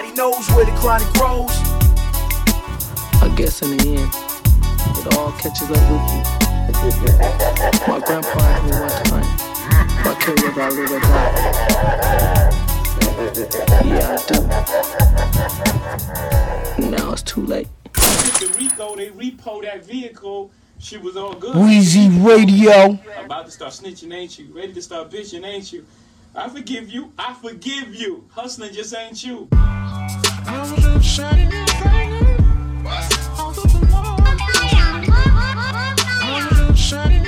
Speaker 15: Everybody knows where the chronic grows.
Speaker 16: I guess in the end, it all catches up with you. My grandpa asked me one time if I care whether I live or die. Yeah, I do. Now it's too late.
Speaker 12: The Rico, they repo that vehicle. She was all good.
Speaker 1: Weezy Radio.
Speaker 12: About to start snitching, ain't you? Ready to start bitching, ain't you? I forgive you. I forgive you. Hustling just ain't you.
Speaker 15: sunshine.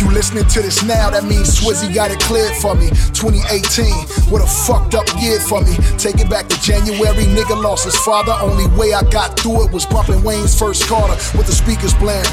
Speaker 15: You listening to this now, that means Swizzy got it cleared for me. 2018, what a fucked up year for me. Take it back to January, nigga lost his father. Only way I got through it was bumping Wayne's first Carter with the speakers blaring.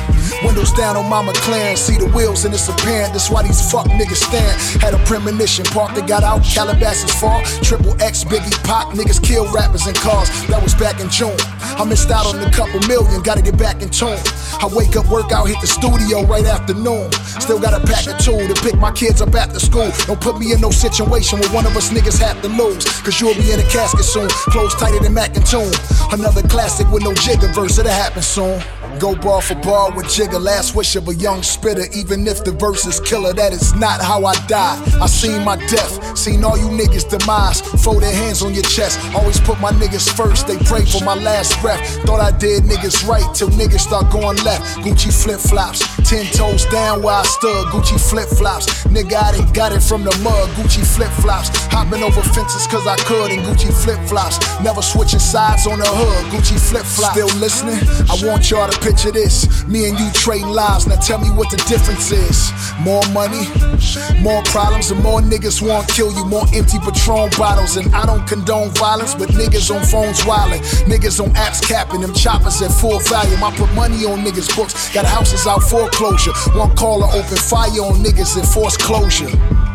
Speaker 15: Windows down on my McLaren, see the wheels and it's apparent. That's why these fuck niggas stand. Had a premonition, parked and got out, Calabasas fall. Triple X, Biggie Pop, niggas kill rappers in cars. That was back in June. I missed out on a couple million, gotta get back in tune. I wake up, work out, hit the studio right after noon. Still got a pack of two to pick my kids up after school. Don't put me in no situation where one of us niggas have to lose. Cause you'll be in a casket soon. Clothes tighter than Mac and Tune. Another classic with no Jigga verse, it'll happen soon. Go bar for bar with Jigga, last wish of a young spitter. Even if the verse is killer, that is not how I die. I seen my death, seen all you niggas demise. Fold their hands on your chest, always put my niggas first. They pray for my last breath. Thought I did niggas right till niggas start going left. Gucci flip flops, ten toes down where I stood. Gucci flip flops, nigga I done got it from the mud. Gucci flip flops, hopping over fences cause I could And Gucci flip flops. Never switching sides on the hood. Gucci flip flops. Still listening? I want y'all to
Speaker 3: Picture this, me and you trading lives. Now tell me what the difference is. More money, more problems, and more niggas want to kill you. More empty Patron bottles, and I don't condone violence, but niggas on phones wildin', niggas on apps capping them choppers at full volume. I put money on niggas' books, got houses out foreclosure. One caller open fire on niggas and forced closure.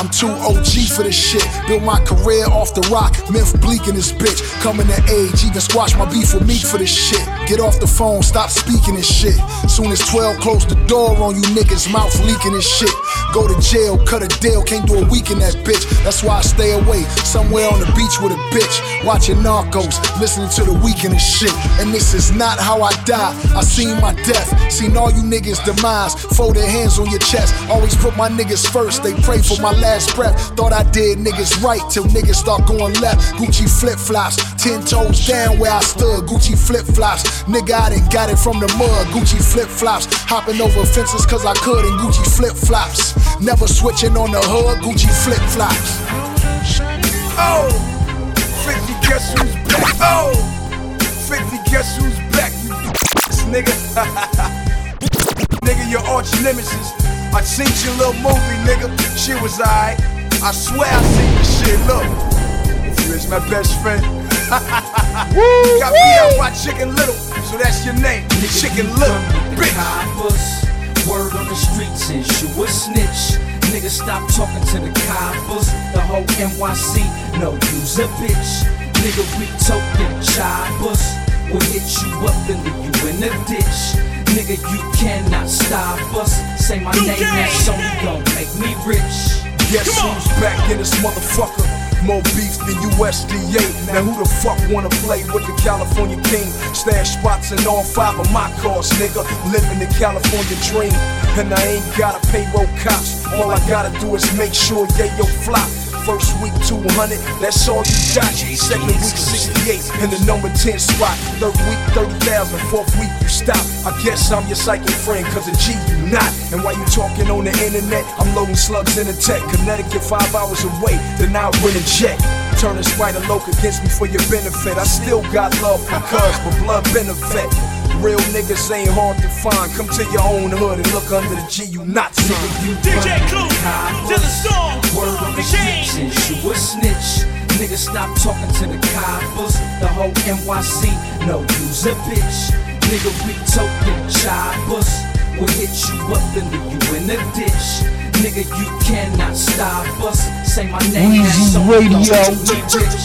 Speaker 3: I'm too OG for this shit. Built my career off the rock. Myth bleak in this bitch. Coming to age, even squash my beef with me for this shit. Get off the phone, stop speaking this shit. Soon as 12 close the door on you niggas, mouth leaking this shit. Go to jail, cut a deal, can't do a week in that bitch. That's why I stay away, somewhere on the beach with a bitch. Watching Narcos, listening to the Weeknd and shit. And this is not how I die. I seen my death, seen all you niggas demise. Fold their hands on your chest. Always put my niggas first. They pray for my last breath. Thought I did niggas right till niggas start going left. Gucci flip flops, ten toes down where I stood. Gucci flip flops, nigga I done got it from the mud. Gucci flip flops, hopping over fences cause I could in Gucci flip flops. Never switching on the hood. Gucci flip flops.
Speaker 15: Oh, 50 guess who's back? Oh, 50 guess who's back? This *laughs* nigga. *laughs* nigga, your arch nemesis. I seen your little movie, nigga. Shit was alright. I swear I seen the shit. Look, if you is my best friend. *laughs* Woo got me out by Chicken Little, so that's your name. Chicken Little, bitch.
Speaker 10: coppers. Word on the streets is you a snitch. Nigga, stop talking to the coppers. The whole NYC know you's a bitch. Nigga, we token choppers. We'll hit you up and leave you in the ditch. Nigga, you cannot stop us. Say my name, that's only gon' make me rich.
Speaker 15: Guess who's back in this motherfucker? More beef than USDA. Now who the fuck wanna play with the California king? Stash spots in all five of my cars, nigga. Living the California dream. And I ain't gotta pay payroll cops. All I gotta do is make sure Yayo flop. First week 200, that's all you got. Second week 68, in the number 10 spot. Third week 30,000, fourth week you stop. I guess I'm your psychic friend, cause a G you not. And while you talking on the internet, I'm loading slugs in the tech. Connecticut five hours away, then I rent a jet. Turning Spider Loc against me for your benefit. I still got love for cuz, but blood benefit. Real niggas ain't hard to find. Come to your own hood and look under the G you not see.
Speaker 10: DJ Clue, to the storm. Word on the streets is you a snitch. Nigga, stop talking to the coppers. The whole NYC know you's a bitch. Nigga, we token choppers. We'll hit you up and leave you in the ditch. Nigga, you cannot stop us. Say my name, that's
Speaker 8: Weezy Radio.
Speaker 10: make me.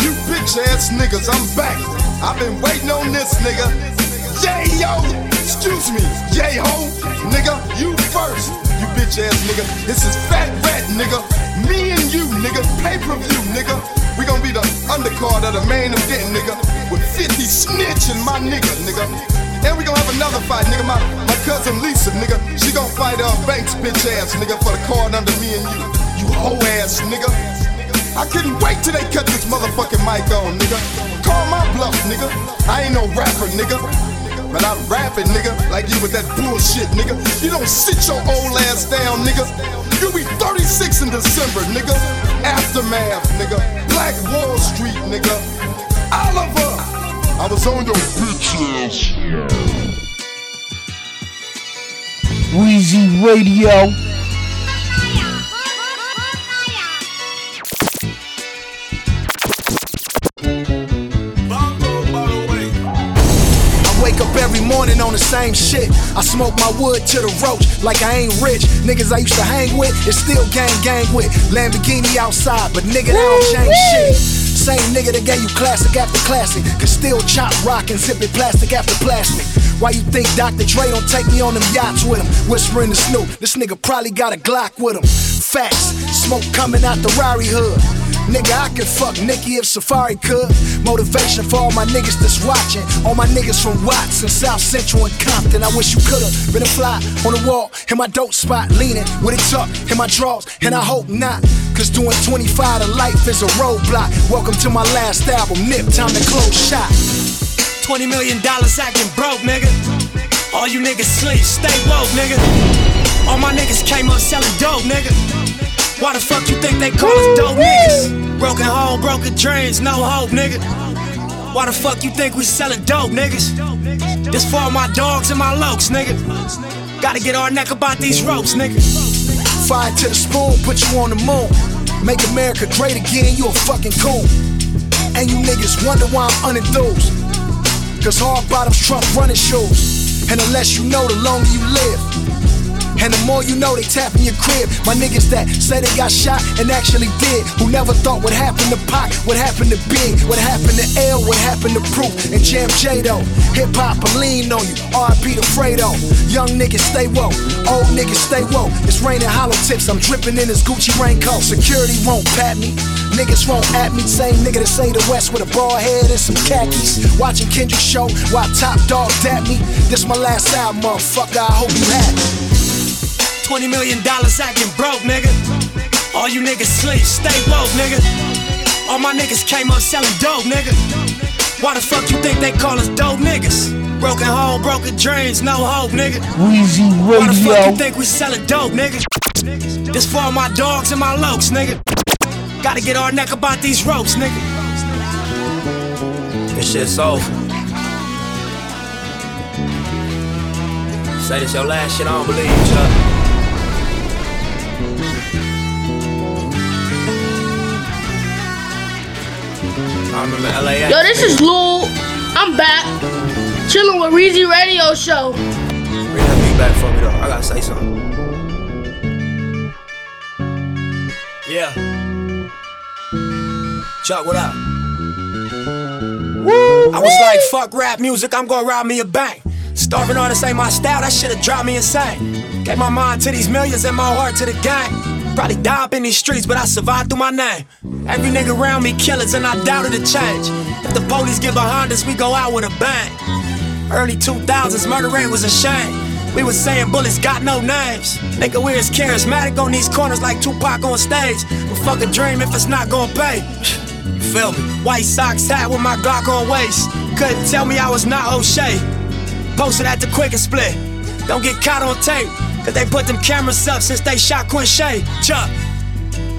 Speaker 17: You bitch ass niggas, I'm back. I've been waiting on this nigga. Yayo, excuse me, yay ho, nigga, you first. You bitch ass nigga, this is Fat Rat nigga. Me and you nigga, pay per view nigga. We gon' be the undercard of the main event nigga. With 50 snitch and my nigga nigga. And we gon' have another fight, nigga. My, my cousin Lisa, nigga. She gon' fight uh, Banks, bitch ass, nigga, for the card under me and you. You hoe ass, nigga. I couldn't wait till they cut this motherfucking mic on, nigga. Call my bluff, nigga. I ain't no rapper, nigga. But I'm rapping, nigga, like you with that bullshit, nigga. You don't sit your old ass down, nigga. You be 36 in December, nigga. Aftermath, nigga. Black Wall Street, nigga. Oliver, I was on your bitch ass.
Speaker 8: Weezy Radio.
Speaker 3: Every morning on the same shit. I smoke my wood to the roach like I ain't rich. Niggas I used to hang with is still gang gang with. Lamborghini outside, but nigga, they don't change shit. Same nigga that gave you classic after classic. Can still chop rock and zip it plastic after plastic. Why you think Dr. Dre don't take me on them yachts with him? Whispering to Snoop, this nigga probably got a Glock with him. Facts, smoke coming out the Rari hood. Nigga, I could fuck Nikki if Safaree could. Motivation for all my niggas that's watching. All my niggas from Watts and South Central and Compton. I wish you could've been a fly on the wall in my dope spot, leaning with it tucked in my drawers, and I hope not. Cause doing 25 to life is a roadblock. Welcome to my last album, Nip, time to close shop.
Speaker 18: 20 million dollars acting broke, nigga. All you niggas sleep, stay woke, nigga. All my niggas came up selling dope, nigga. Why the fuck you they call us dope niggas? Broken home, broken dreams, no hope, nigga. Why the fuck you think we selling dope, niggas? This for all my dogs and my lokes, nigga. Gotta get our neck about these ropes, nigga.
Speaker 3: Fire to the spoon, put you on the moon. Make America great again, you a fucking coon. And you niggas wonder why I'm unenthused. Cause hard bottoms trump running shoes. And unless you know, the longer you live. And the more you know, they tap in your crib. My niggas that say they got shot and actually did. Who never thought what happened to Pac, what happened to Big, what happened to L, what happened to Proof, and Jam J. Hip hop, I lean on you. RP to Fredo. Young niggas stay woke. Old niggas stay woke. It's raining hollow tips. I'm dripping in this Gucci raincoat. Security won't pat me. Niggas won't at me. Same nigga that say the West with a bald head and some khakis. Watching Kendrick show while Top Dawg dap me. This my last album, motherfucker. I hope you happy.
Speaker 18: 20 million dollars acting broke, nigga. All you niggas sleep, stay woke, nigga. All my niggas came up selling dope, nigga. Why the fuck you think they call us dope niggas? Broken home, broken dreams, no hope, nigga.
Speaker 8: Weezy
Speaker 18: Why the fuck you think we selling dope, nigga? This for all my dogs and my lokes, nigga. Gotta get our neck about these ropes, nigga. This shit's over. Say this your last shit, I don't believe you, Chuck. I remember LAX.
Speaker 7: Yo, this is Lul. I'm back. Chilling with Reezy Radio Show.
Speaker 18: Bring that beat back for me though. I gotta say something. Yeah. Chuck, what up? I was like, fuck rap music, I'm gonna rob me a bank. Starving artists ain't my style, that shit'll drive me insane. Gave my mind to these millions and my heart to the gang. Probably die up in these streets, but I survived through my name. Every nigga around me killers, and I doubted a change. If the police get behind us, we go out with a bang. Early 2000s, murder rate was a shame. We was saying bullets got no names. Nigga, we as charismatic on these corners like Tupac on stage. But fuck a dream if it's not gonna pay. You feel me? White socks hat with my Glock on waist. Couldn't tell me I was not O'Shea. Posted at the quick and split. Don't get caught on tape. Cause they put them cameras up since they shot Quincy. Chuck.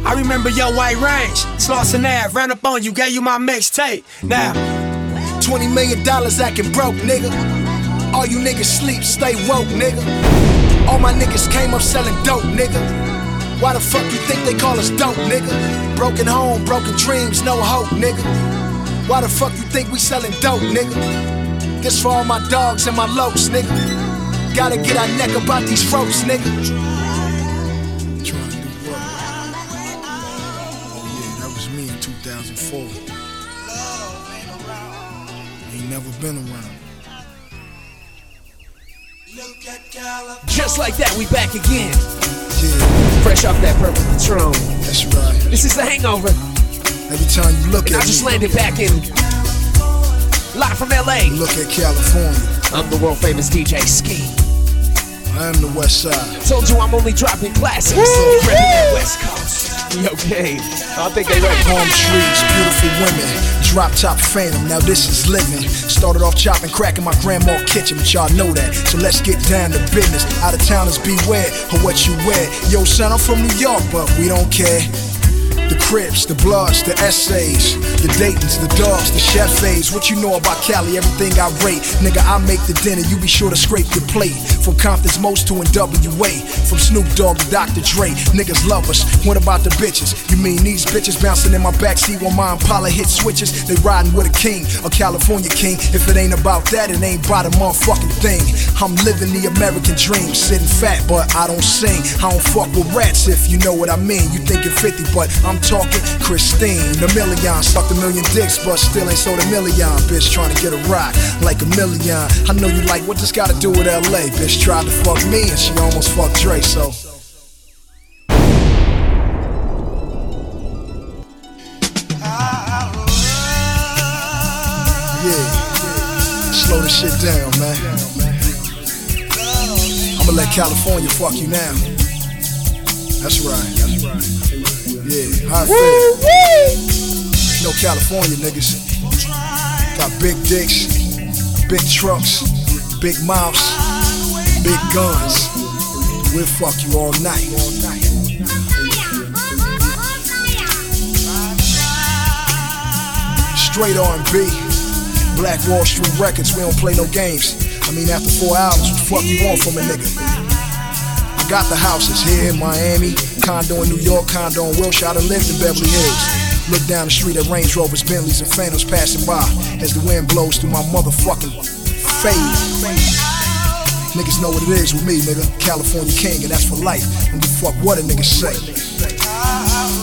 Speaker 18: I remember your white range. Slauson Ave, ran up on you, gave you my mixtape. Now,
Speaker 3: 20 million dollars acting broke, nigga. All you niggas sleep, stay woke, nigga. All my niggas came up selling dope, nigga. Why the fuck you think they call us dope, nigga? Broken home, broken dreams, no hope, nigga. Why the fuck you think we selling dope, nigga? This for all my dogs and my lokes, nigga. Gotta get our neck about these ropes, nigga.
Speaker 4: Oh yeah, that was me in 2004. Ain't never been around.
Speaker 9: Look at Cala Just like that, we back again. Yeah. Fresh off that purple Patron.
Speaker 4: That's right.
Speaker 9: This is the hangover.
Speaker 4: Every time you look
Speaker 9: And
Speaker 4: at
Speaker 9: I just
Speaker 4: me,
Speaker 9: landed back in live from LA.
Speaker 4: you look at California.
Speaker 9: I'm the world famous DJ Skee.
Speaker 4: I am the West Side.
Speaker 9: Told you I'm only dropping classics. Repping the West Coast. Yo, Gabe. I think they ready.
Speaker 4: Palm trees, beautiful women, drop top phantom. Now this is living. Started off chopping crack in my grandma's kitchen, but y'all know that. So let's get down to business. Out of towners beware of what you wear. Yo, son, I'm from New York, but we don't care. The Crips, the Bloods, the Essays, the Daytons, the Dogs, the Chefs. What you know about Cali? Everything I rate. Nigga, I make the dinner, you be sure to scrape your plate. From Compton's Most to NWA. From Snoop Dogg to Dr. Dre. Niggas love us. What about the bitches? You mean these bitches bouncing in my backseat while my Impala hit switches? They riding with a king, a California king. If it ain't about that, it ain't about a motherfucking thing. I'm living the American dream, sitting fat, but I don't sing. I don't fuck with rats if you know what I mean. You thinking 50, but I'm talking Christine. A million, sucked a million dicks, but still ain't sold a million. Bitch trying to get a rock like a million. I know you like what this gotta do with LA. Bitch tried to fuck me and she almost fucked Dre, so. Yeah, slow this shit down, man. I'ma let California fuck you now. That's right. Yeah, how Feel. You know California niggas got big dicks, big trucks, big mouths, big guns. We'll fuck you all night. Straight R&B,
Speaker 3: Black Wall Street Records, we don't play no games. I mean, after four albums, what the fuck you want from a nigga? I got the houses here in Miami, condo in New York, condo in Wilshire, I lived in Beverly Hills. Look down the street at Range Rovers, Bentleys, and Phantoms passing by as the wind blows through my motherfucking face. Niggas know what it is with me, nigga. California king, and that's for life. Don't give a fuck what a nigga say.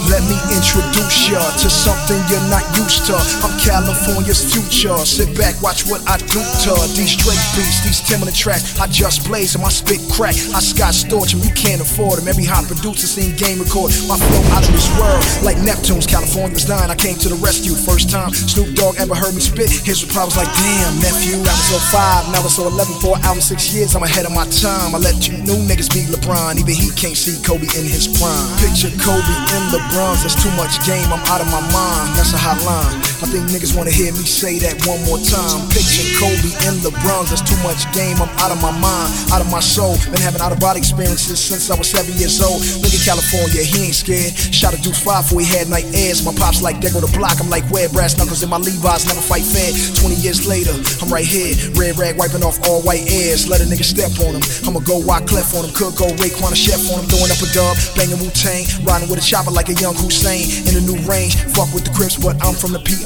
Speaker 3: Let me introduce ya to something you're not used to. I'm California's future. Sit back, watch what I do to these Drake beats, these Timberland tracks. I just blaze and my spit crack. I Scott Storch them, you can't afford them. Every hot producer seen game record. My flow out of this world, like Neptune's. California's dying. I came to the rescue first time. Snoop Dogg ever heard me spit. His reply was like, damn, nephew. I was 05, now I it's 11 for album, six years. I'm ahead of my time. I let you new niggas beat LeBron. Even he can't see Kobe in his prime. Picture Kobe in LeBron. That's too much game, I'm out of my mind. That's a hot line. I think niggas wanna hear me say that one more time. Picture Kobe in LeBron. That's too much game, I'm out of my mind, out of my soul. Been having out of body experiences since I was seven years old. Look at California, he ain't scared. Shot a Deuce 5 before he had night airs. My pops like Deco the block. I'm like, where brass knuckles in my Levi's, never fight fair. 20 years later, I'm right here. Red rag wiping off all white airs. Let a nigga step on him. I'ma go Wyclef on him. Could go Raekwon a chef on him. Throwing up a dub, banging Wu Tang. Riding with a chopper like a young Hussein. In a new range, fuck with the Crips, but I'm from the Piru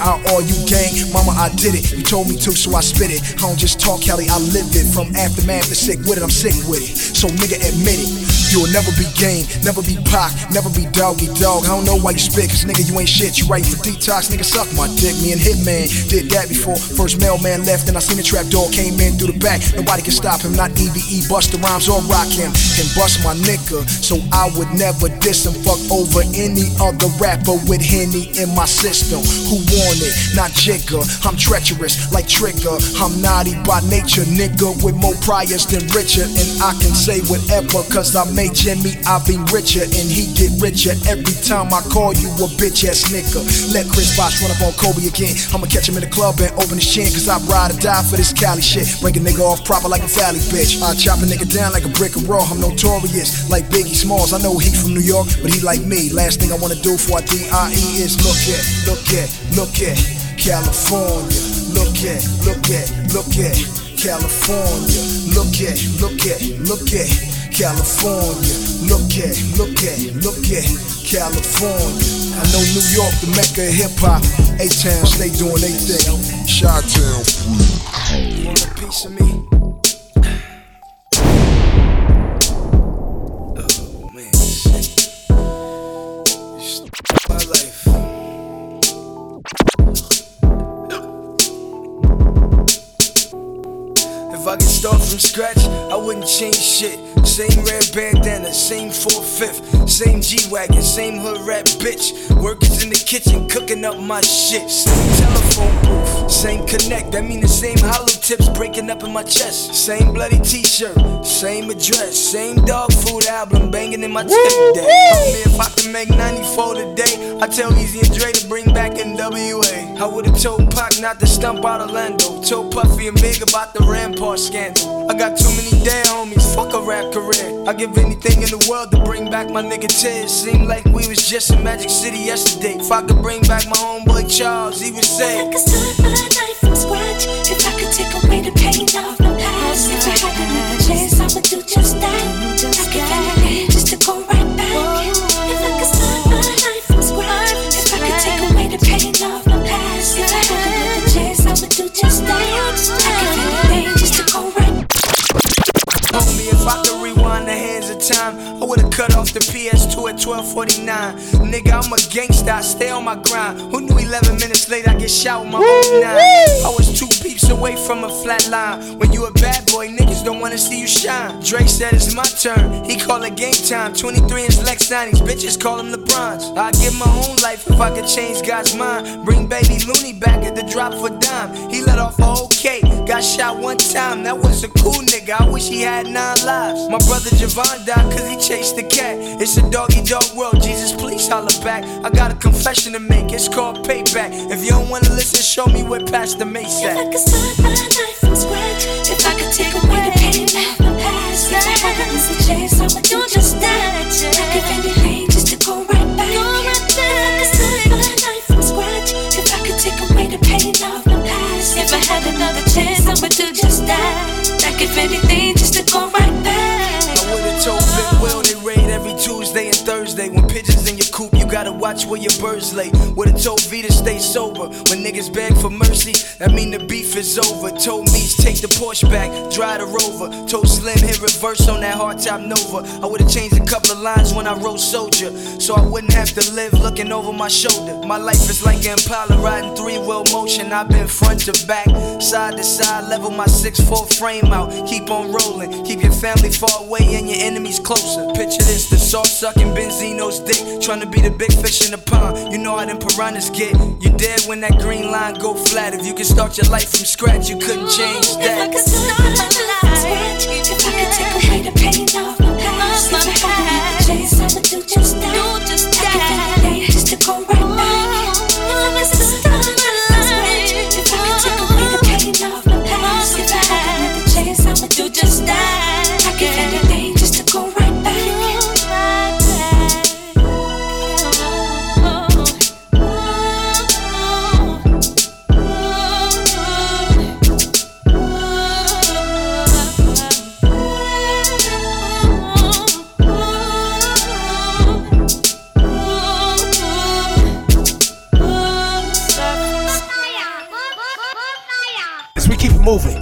Speaker 3: gang. Mama, I did it. You told me to, so I spit it. I don't just talk, Kelly, I lived it. From aftermath to sick with it, I'm sick with it. So nigga, admit it. You'll never be game, never be Pac, never be doggy dog. I don't know why you spit, cause nigga, you ain't shit. You writing for detox, nigga, suck my dick. Me and Hitman did that before. First mailman left, and I seen the trap door came in through the back. Nobody can stop him, not EBE, Busta Rhymes or rock him. And bust my nigga, so I would never diss him. Fuck over any other rapper with Henny in my system. Who want it? Not Jigga. I'm treacherous like Trigger. I'm naughty by nature, nigga, with more priors than Richard. And I can say whatever, cause I made Jimmy, I be richer, and he get richer every time I call you a bitch ass nigga. Let Chris Bosh run up on Kobe again. I'ma catch him in the club and open his chin, cause I ride or die for this Cali shit. Break a nigga off proper like a valley bitch. I chop a nigga down like a brick of raw. I'm notorious like Biggie Smalls. I know he from New York, but he like me. Last thing I wanna do before I D.I.E. is look at, look at, look at California. Look at, look at, look at California. Look at, look at, look at California. Look at, look at, look at California. I know New York, the mecca of hip hop. A-Town, stay doing they thing. Chi-Town. You want a piece of me? Start from scratch, I wouldn't change shit. Same red bandana, same 4 5th, same G Wagon, same hood rap bitch. Workers in the kitchen cooking up my shit. Same telephone booth, same connect. That mean the same hollow tips breaking up in my chest. Same bloody t shirt, same address, same dog food album banging in my tip deck. If I can make 94 today, I tell Eazy and Dre to bring NWA. I would've told Pac not to stump out Orlando. Told Puffy and Big about the Rampart scandal. I got too many dead homies, fuck a rap career. I give anything in the world to bring back my nigga Tiz. Seemed like we was just in Magic City yesterday. If I could bring back my homeboy Charles, he would say.
Speaker 19: I from scratch if I could take away the pain of my past. If I had another chance, I would do just that.
Speaker 3: Time, I would've cut off the PS2 at 1249. Nigga, I'm a gangsta, I stay on my grind. Who knew 11 minutes later I get shot with my own nine? I was two peeps away from a flat line. When you a bad boy, niggas don't wanna see you shine. Drake said it's my turn, he call it game time. 23 inch Lex 90s, bitches call him LeBron's. I'd give my own life if I could change God's mind. Bring baby Looney back at the drop for dime. He let off a whole cake, got shot one time. That was a cool nigga, I wish he had nine lives. My brother Javon died cause he chased the cat. It's a doggy dog world, Jesus, please holler back. I got a confession to make, it's called payback. If you don't wanna listen, show me where Pastor Mase
Speaker 19: If I could start my life from scratch, if I could take away the pain of my past, if I had another chance, I would do just that. I give anything just to go right back. If I could start my life from scratch, if I could take away the pain of my past, if I had
Speaker 20: another chance,
Speaker 15: I would do just that. I give anything just to go right back. Watch where your birds lay. Would've told V to stay sober. When niggas beg for mercy, that mean the beef is over. Told Meech take the Porsche back, drive the Rover. Told Slim hit reverse on that hard top Nova. I would've changed a couple of lines when I wrote Soldier, so I wouldn't have to live looking over my shoulder. My life is like an Impala riding three wheel motion. I've been front to back, side to side, level my six four frame out. Keep on rolling, keep your family far away and your enemies closer. Picture this, the salt sucking Benzino's dick, trying to be the big fish in the pond. You know how them piranhas get. You're dead when that green line go flat. If you could start your life from scratch, you couldn't change that.
Speaker 20: If I that. could start my life, if I could take away the pain off my past, if I could make the chase, I would do just that. I give anything just to go right
Speaker 9: moving,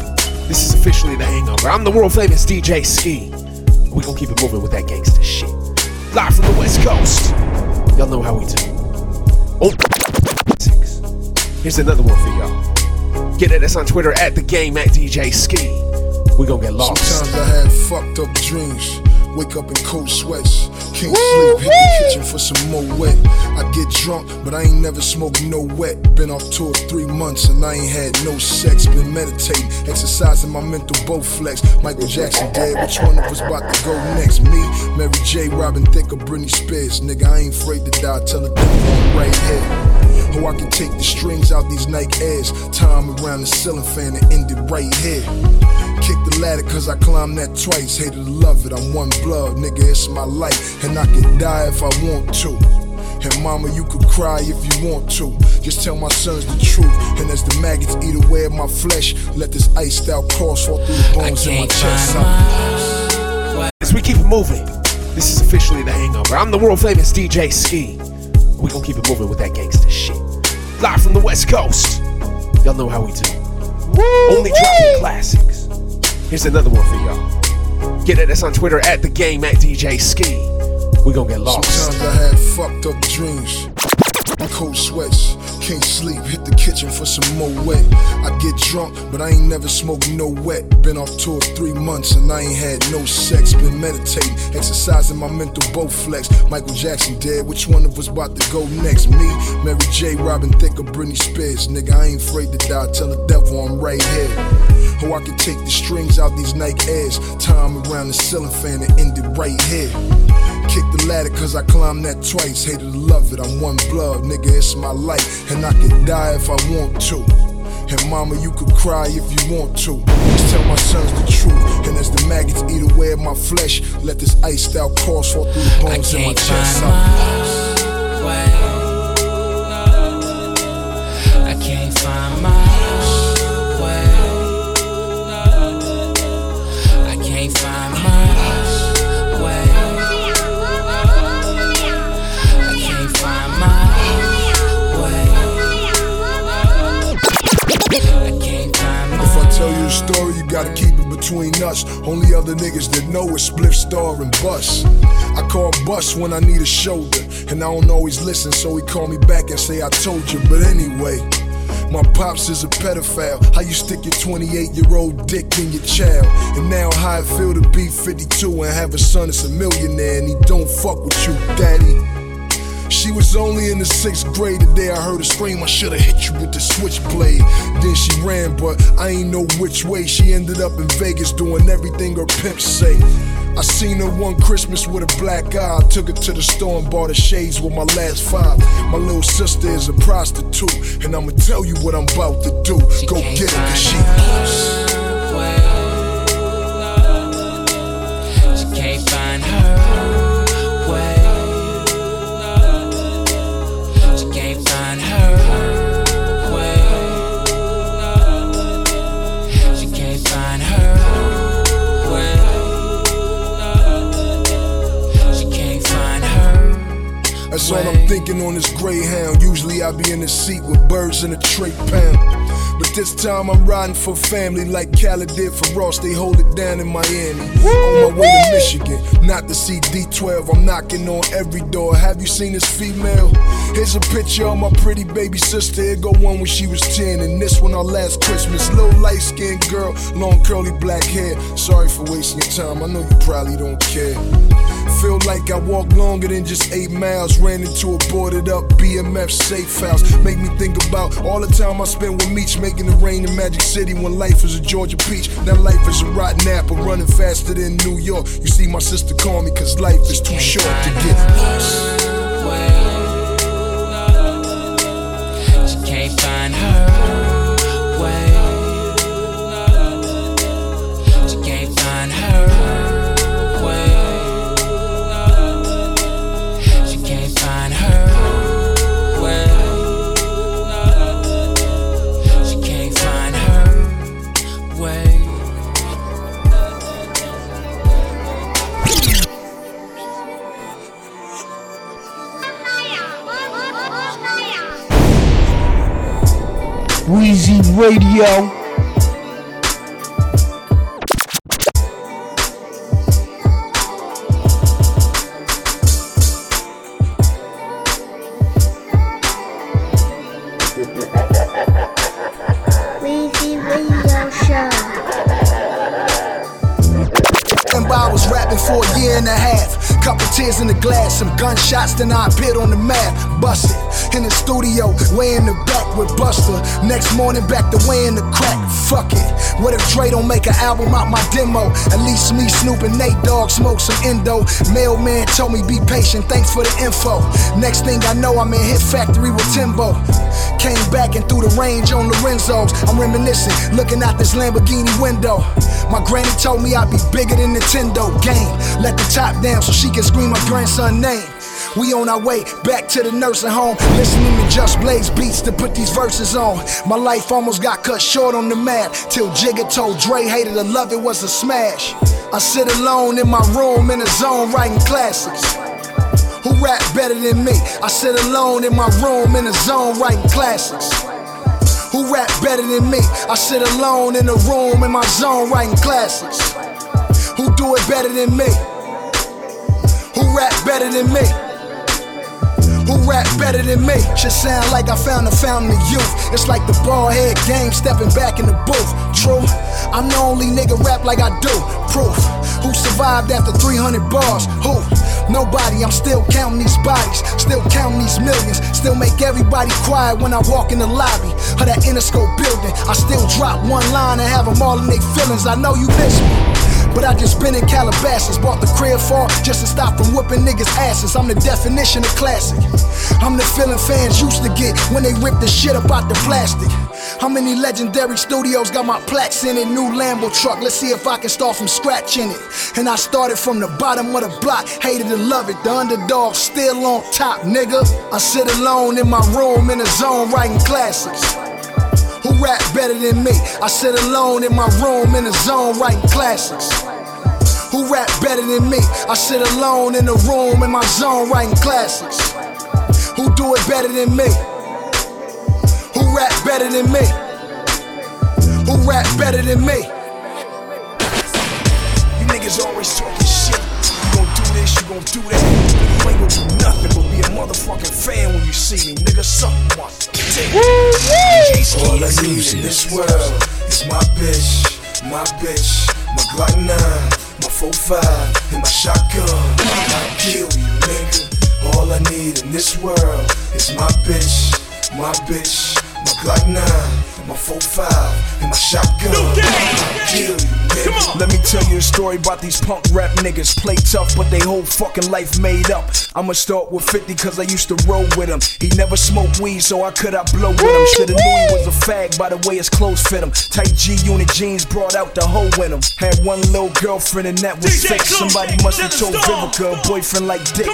Speaker 9: this is officially the hangover. I'm the world famous DJ Skee. We gonna keep it moving with that gangster shit. Live from the West Coast. Y'all know how we do. Oh, six. Here's another one for y'all. Get at us on Twitter at the game at DJ Skee. We gonna get lost.
Speaker 4: Sometimes I had fucked up dreams. Wake up in cold sweats. Can't sleep, hit the kitchen for some more wet. I get drunk, but I ain't never smoked no wet. Been off tour three months and I ain't had no sex. Been meditating, exercising my mental Bowflex. Michael Jackson dead, which one of us about to go next? Me, Mary J, Robin Thicke, or Britney Spears. Nigga, I ain't afraid to die. Tell I'm right here. Oh, I can take the strings out these Nike airs. Time around the ceiling fan and end it right here. Kick the ladder cause I climbed that twice. Hated to love it, I'm one blood, nigga, it's my life. And I can die if I want to. And mama, you could cry if you want to. Just tell my sons the truth. And as the maggots eat away at my flesh, let this iced out cross fall through the bones in my chest. I'm-
Speaker 9: As we keep it moving, this is officially the hangover. I'm the world famous DJ Skee. We gonna keep it moving with that gangster shit. Live from the West Coast. Y'all know how we do. Only dropping classics. Here's another one for y'all. Get at us on Twitter at the game at DJ Skee. We gonna get lost.
Speaker 4: Sometimes I had fucked up dreams. Cold sweats, can't sleep, hit the kitchen for some more wet. I get drunk, but I ain't never smoked no wet. Been off tour three months and I ain't had no sex. Been meditating, exercising my mental Bowflex. Michael Jackson dead, which one of us about to go next? Me, Mary J, Robin Thicke, or Britney Spears. Nigga, I ain't afraid to die, tell the devil I'm right here. Oh, I can take the strings out these Nike airs. Time around the ceiling fan and end it right here. Kick the ladder cause I climbed that twice. Hated to love it, I'm one blood, nigga, it's my life. And I can die if I want to. And mama, you could cry if you want to. Just tell my sons the truth. And as the maggots eat away at my flesh, let this iced out cross fall through the bones in my chest. I'm-
Speaker 1: I can't find my
Speaker 4: gotta keep it between us. Only other niggas that know is Spliff Star and Bus. I call Bus when I need a shoulder, and I don't always listen, so he call me back and say I told you. But anyway, my pops is a pedophile. How you stick your 28 year old dick in your child? And now how it feel to be 52 and have a son that's a millionaire and he don't fuck with you, daddy. She was only in the sixth grade the day I heard her scream. I should've hit you with the switchblade. Then she ran, but I ain't know which way. She ended up in Vegas doing everything her pimps say. I seen her one Christmas with a black eye. I took her to the store and bought her shades with my last five. My little sister is a prostitute, and I'ma tell you what I'm about to do. Go get her, cause she
Speaker 1: She can't find her
Speaker 4: That's all I'm thinking on this Greyhound. Usually I be in the seat with birds in a tray pound. But this time I'm riding for family like Khaled did for Ross. They hold it down in Miami. On my way to Michigan, not to see D12. I'm knocking on every door. Have you seen this female? Here's a picture of my pretty baby sister. Here go one when she was 10, and this one our last Christmas. Little light skinned girl, long curly black hair. Sorry for wasting your time. I know you probably don't care. Feel like I walked longer than just eight miles. Ran into a boarded up BMF safe house. Make me think about all the time I spent with Meech making it rain in Magic City when life was a Georgia peach. Now life is a rotten apple running faster than New York. You see, my sister call me cause life is too short to get lost.
Speaker 1: Can't find her
Speaker 3: tears in the glass, some gunshots, then I appeared on the map. Bust it. In the studio, way in the back with Busta. Next morning, back to way in the crack. Fuck it. What if Dre don't make an album out my demo? At least me, Snoop, and Nate Dogg smoke some endo. Mailman told me be patient, thanks for the info. Next thing I know, I'm in Hit Factory with Timbo. Came back and threw the range on Lorenzo's. I'm reminiscing, looking out this Lamborghini window. My granny told me I'd be bigger than Nintendo game. Let the top down so she can scream my grandson name. We on our way back to the nursing home, listening to Just Blaze beats to put these verses on. My life almost got cut short on the map till Jigga told Dre hated to love it was a smash. I sit alone in my room in a zone writing classics. Who rap better than me? I sit alone in my room in a zone writing classics. Who rap better than me? I sit alone in a room in my zone writing classics. Who do it better than me? Who rap better than me? Who rap better than me? Should sound like I found a fountain of youth. It's like the bald head game stepping back in the booth. True, I'm the only nigga rap like I do. Proof. Who survived after 300 bars? Who? Nobody, I'm still counting these bodies, still counting these millions, still make everybody quiet when I walk in the lobby of that Interscope building. I still drop one line and have them all in their feelings. I know you miss me. But I just been in Calabasas, bought the crib for just to stop from whooping niggas' asses. I'm the definition of classic. I'm the feeling fans used to get when they rip the shit up out the plastic. How many legendary studios got my plaques in it? New Lambo truck, let's see if I can start from scratch in it. And I started from the bottom of the block, hated to love it. The underdog still on top, nigga. I sit alone in my room in a zone writing classics. Who rap better than me? I sit alone in my room in the zone writing classics. Who rap better than me? I sit alone in the room in my zone writing classics. Who do it better than me? Who rap better than me? Who rap better than me? You niggas always talking this, you gon' do that. You ain't gon' do nothing but be a motherfucking fan when you see me. Nigga, suck my dick. All I need in this world is my bitch, my bitch, my Glock 9, my 45, and my shotgun. I'll kill you, nigga. All I need in this world is my bitch, my bitch, my Glock 9, my 45, and my shotgun. I'll kill you. Let me tell you a story about these punk rap niggas. Play tough, but they whole fucking life made up. I'ma start with 50 cause I used to roll with him. He never smoked weed, so I could I blow with him. Shoulda knew he was a fag by the way his clothes fit him. Tight G unit jeans brought out the hoe in him. Had one little girlfriend and that was fake. Somebody must have told Vivica a girl boyfriend like Dick.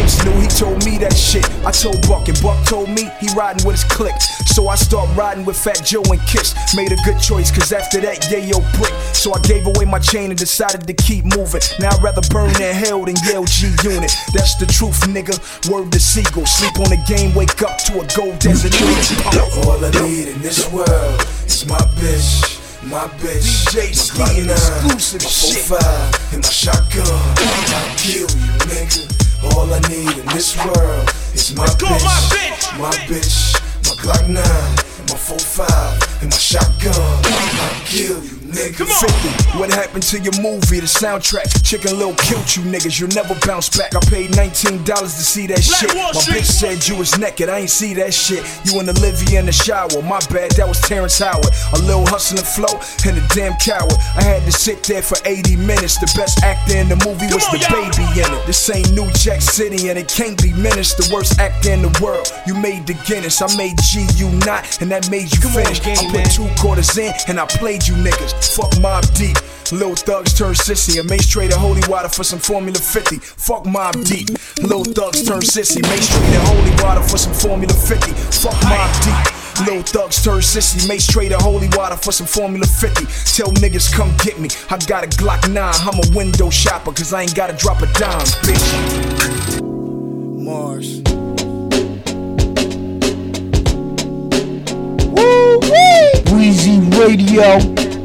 Speaker 3: Banks knew he told me that shit. I told Buck and Buck told me he riding with his clique. So I start riding with Fat Joe and Kiss. Made a good choice cause after that, yeah, yo, brick. So I gave away my chain and
Speaker 15: decided to keep moving. Now I'd rather burn in hell than yell G unit. That's the truth, nigga. Word to Sigel. Sleep on the game, wake up to a gold desert unit.
Speaker 3: All I need in this world is my bitch. My bitch,
Speaker 15: DJ
Speaker 3: my
Speaker 15: Skee
Speaker 3: Glock
Speaker 15: and
Speaker 3: nine,
Speaker 15: exclusive
Speaker 3: my
Speaker 15: shit.
Speaker 3: 45 and my shotgun. I'll kill you, nigga. All I need in this world is my
Speaker 12: go,
Speaker 3: bitch,
Speaker 12: my bitch.
Speaker 3: my bitch, my Glock 9 and my 45 and my shotgun. I'll kill you, nigga.
Speaker 15: 50. What happened to your movie, the soundtrack? Chicken Lil killed you niggas, you'll never bounce back. I paid $19 to see that
Speaker 12: Black
Speaker 15: shit.
Speaker 12: Wall
Speaker 15: My
Speaker 12: Street.
Speaker 15: bitch said you was naked, I ain't see that shit. You and Olivia in the shower, my bad, that was Terrence Howard. A little hustling flow and a damn coward. I had to sit there for 80 minutes. The best actor in the movie was
Speaker 12: on,
Speaker 15: the baby in it. This ain't New Jack City and it can't be menaced. The worst actor in the world. You made the Guinness, I made G, you not, and that made you
Speaker 12: Come on,
Speaker 15: finish.
Speaker 12: game,
Speaker 15: I put
Speaker 12: man.
Speaker 15: two quarters in and I played you niggas. Fuck Mobb Deep. Little Thugs turn sissy and Mase traded holy water for some Formula 50. Fuck Mobb Deep. Little Thugs turn sissy. Mase traded holy water for some Formula 50. Fuck Mobb Deep. Little Thugs turn sissy. Mase traded holy water for some Formula 50. Tell niggas come get me. I got a Glock 9. I'm a window shopper cause I ain't gotta drop a dime, bitch. Mars.
Speaker 1: Weezy Radio.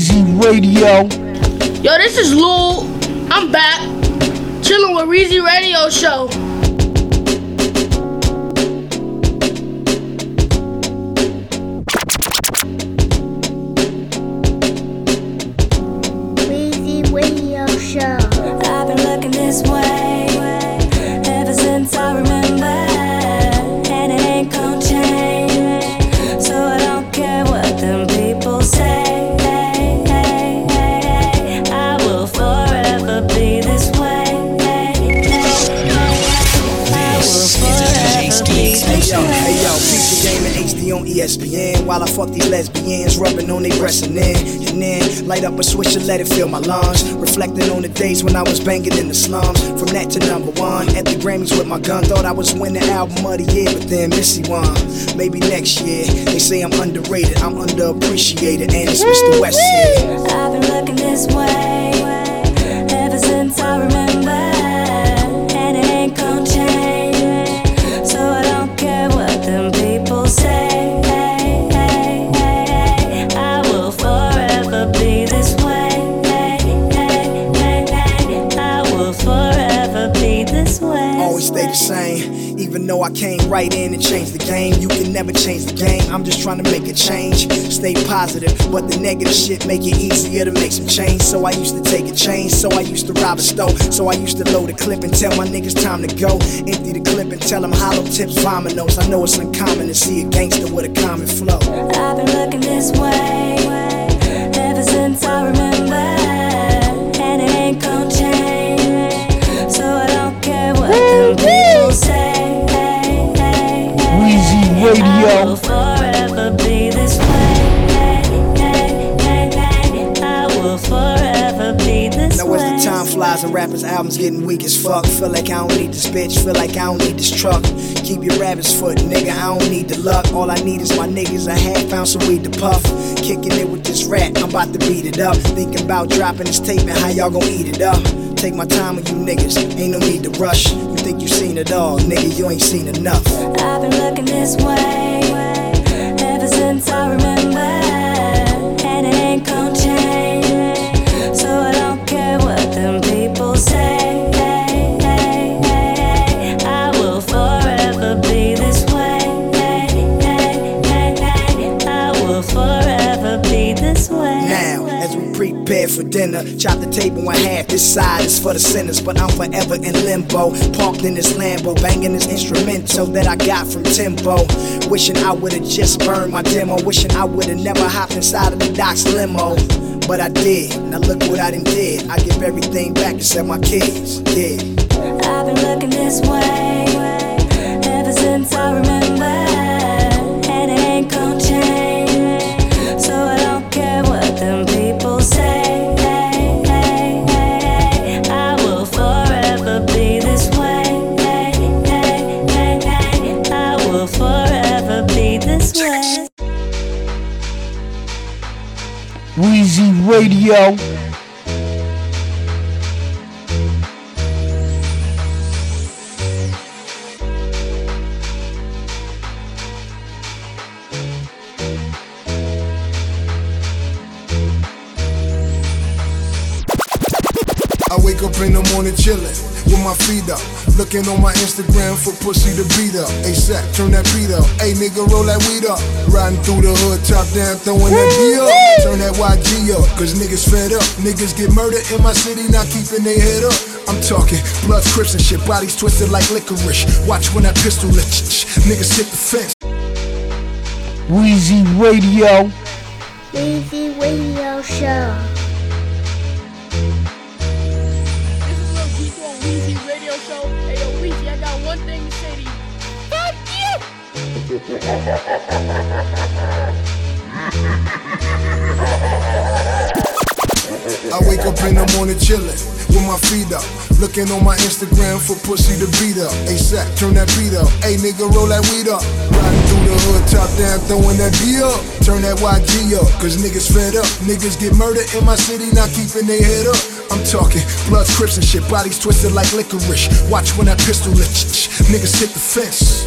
Speaker 1: Weezy Radio.
Speaker 7: Yo, this is Lul. I'm back. Chilling with Reezy Radio Show.
Speaker 15: Up a switch and let it fill my lungs. Reflecting on the days when I was banging in the slums. From that to number one at the Grammys with my gun, thought I was winning album of the year, but then Missy won. Maybe next year. They say I'm underrated, I'm underappreciated, and it's Mr. West.
Speaker 19: I've been looking this way
Speaker 15: right in and change the game, you can never change the game. I'm just trying to make a change. Stay positive, but the negative shit make it easier to make some change. So I used to take a change, so I used to rob a store. So I used to load a clip and tell my niggas time to go. Empty the clip and tell them hollow tips, vominos. I know it's uncommon to see a gangster with a common flow.
Speaker 19: I've been looking this way ever since I remember, this
Speaker 15: Now
Speaker 19: way.
Speaker 15: as the time flies and rappers' albums getting weak as fuck, feel like I don't need this bitch, feel like I don't need this truck. Keep your rabbit's foot, nigga. I don't need the luck. All I need is my niggas. I had found some weed to puff. Kicking it with this rat, I'm about to beat it up. Thinking about dropping this tape and how y'all gon' eat it up. Take my time with you niggas, ain't no need to rush. You think you seen it all, nigga, you ain't seen enough.
Speaker 19: I've been looking this way ever since I remember, and it ain't gon' change. So I don't care what them people say. I will forever be this way. I will forever be this way.
Speaker 15: Now, as we prepared for dinner. Chop the table in half, this side for the sinners, but I'm forever in limbo. Parked in this Lambo, banging this instrumental that I got from Timbo. Wishing I would've just burned my demo, wishing I would've never hopped inside of the doc's limo. But I did, now look what I done did. I give everything back except my kids, yeah.
Speaker 19: I've been looking this way ever since I remember,
Speaker 1: Radio.
Speaker 3: I wake up in the morning chillin' with my feet up. Looking on my Instagram for pussy to beat up. ASAP, turn that beat up. Hey nigga, roll that weed up. Riding through the hood, top down, throwing that D up. Turn that YG up, cause niggas fed up. Niggas get murdered in my city, not keeping their head up. I'm talking blood, crips and shit, bodies twisted like licorice. Watch when that pistol lit. Niggas hit the fence.
Speaker 1: Wheezy Radio.
Speaker 7: Wheezy Radio Show.
Speaker 4: I
Speaker 3: wake up in the morning chillin' with my feet up. Looking on my Instagram for pussy to beat up. ASAP, turn that beat up. Hey nigga, roll that weed up. Riding through the hood, top down, throwing that D up. Turn that YG up, cause niggas fed up. Niggas get murdered in my city, not keeping their head up. I'm talking blood, crips and shit, bodies twisted like licorice. Watch when that pistol lit. Niggas hit the fence.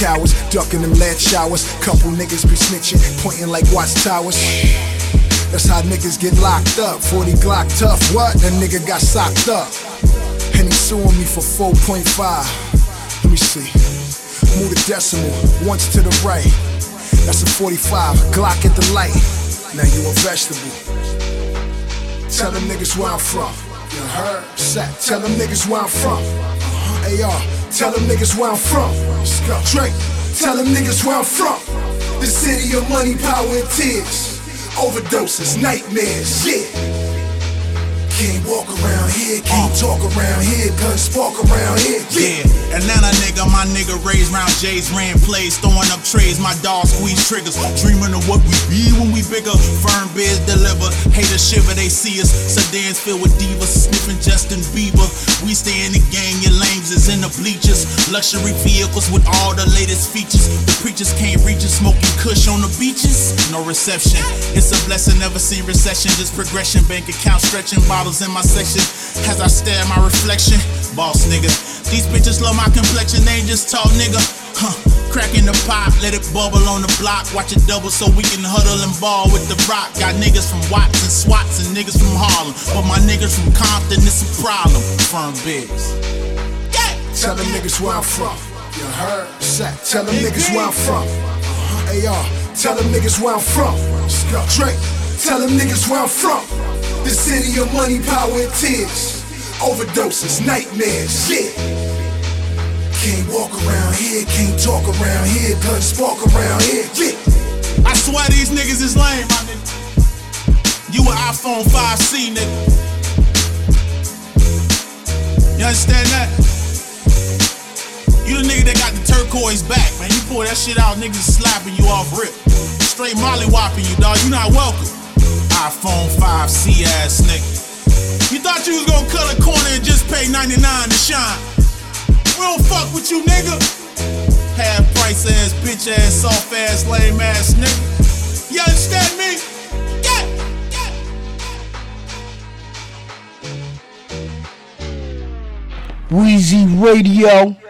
Speaker 3: Cowards ducking them lead showers. Couple niggas be snitching, pointing like watch towers. That's how niggas get locked up. 40 Glock tough, what? That nigga got socked up. And he suing me for 4.5. Let me see. Move the decimal, once to the right. That's a 45, Glock at the light. Now you a vegetable. Tell them niggas where I'm from. You heard? Sat. Tell them niggas where I'm from. Uh-huh. AR. Tell them niggas where I'm from. Drake. Tell them niggas where I'm from. The city of money, power, and tears. Overdoses, nightmares, yeah. Can't walk around here, can't talk around here, gun spark around here, yeah.
Speaker 6: Atlanta nigga, my nigga raised round J's, ran plays, throwing up trays, my dog squeeze triggers. Dreaming of what we be when we bigger. Firm biz deliver, haters shiver, they see us. Sedans filled with divas, sniffing Justin Bieber. We stay in the game, your lames is in the bleachers. Luxury vehicles with all the latest features. The preachers can't reach us, smoking kush on the beaches. No reception, it's a blessing, never seen recession, just progression. Bank account stretching, bottles in my section. As I stare at my reflection, boss nigga. These bitches love my complexion, they ain't just tall nigga. Huh. Cracking the pot, let it bubble on the block. Watch it double so we can huddle and ball with the rock. Got niggas from Watts and Swats and niggas from Harlem. But my niggas from Compton, it's a problem. Firm bigs.
Speaker 3: Tell them niggas where I'm from. You heard? Sat. Tell them niggas where I'm from. Uh-huh. AR. Tell them niggas where I'm from. Let's go. Drake. Tell them niggas where I'm from. The city of money, power, and tears. Overdoses, nightmares, shit. Can't walk around here, can't talk around here, gun spark around here, yeah.
Speaker 6: I swear these niggas is lame, my nigga. You an iPhone 5C, nigga. You understand that? You the nigga that got the turquoise back, man. You pull that shit out, niggas slapping you off rip. Straight molly whopping you, dog. You not welcome. iPhone 5C ass nigga. You thought you was gonna cut a corner and just pay 99 to shine. We don't fuck with you, nigga. Half price ass, bitch ass, soft ass, lame ass nigga. You understand me?
Speaker 1: Weezy Radio.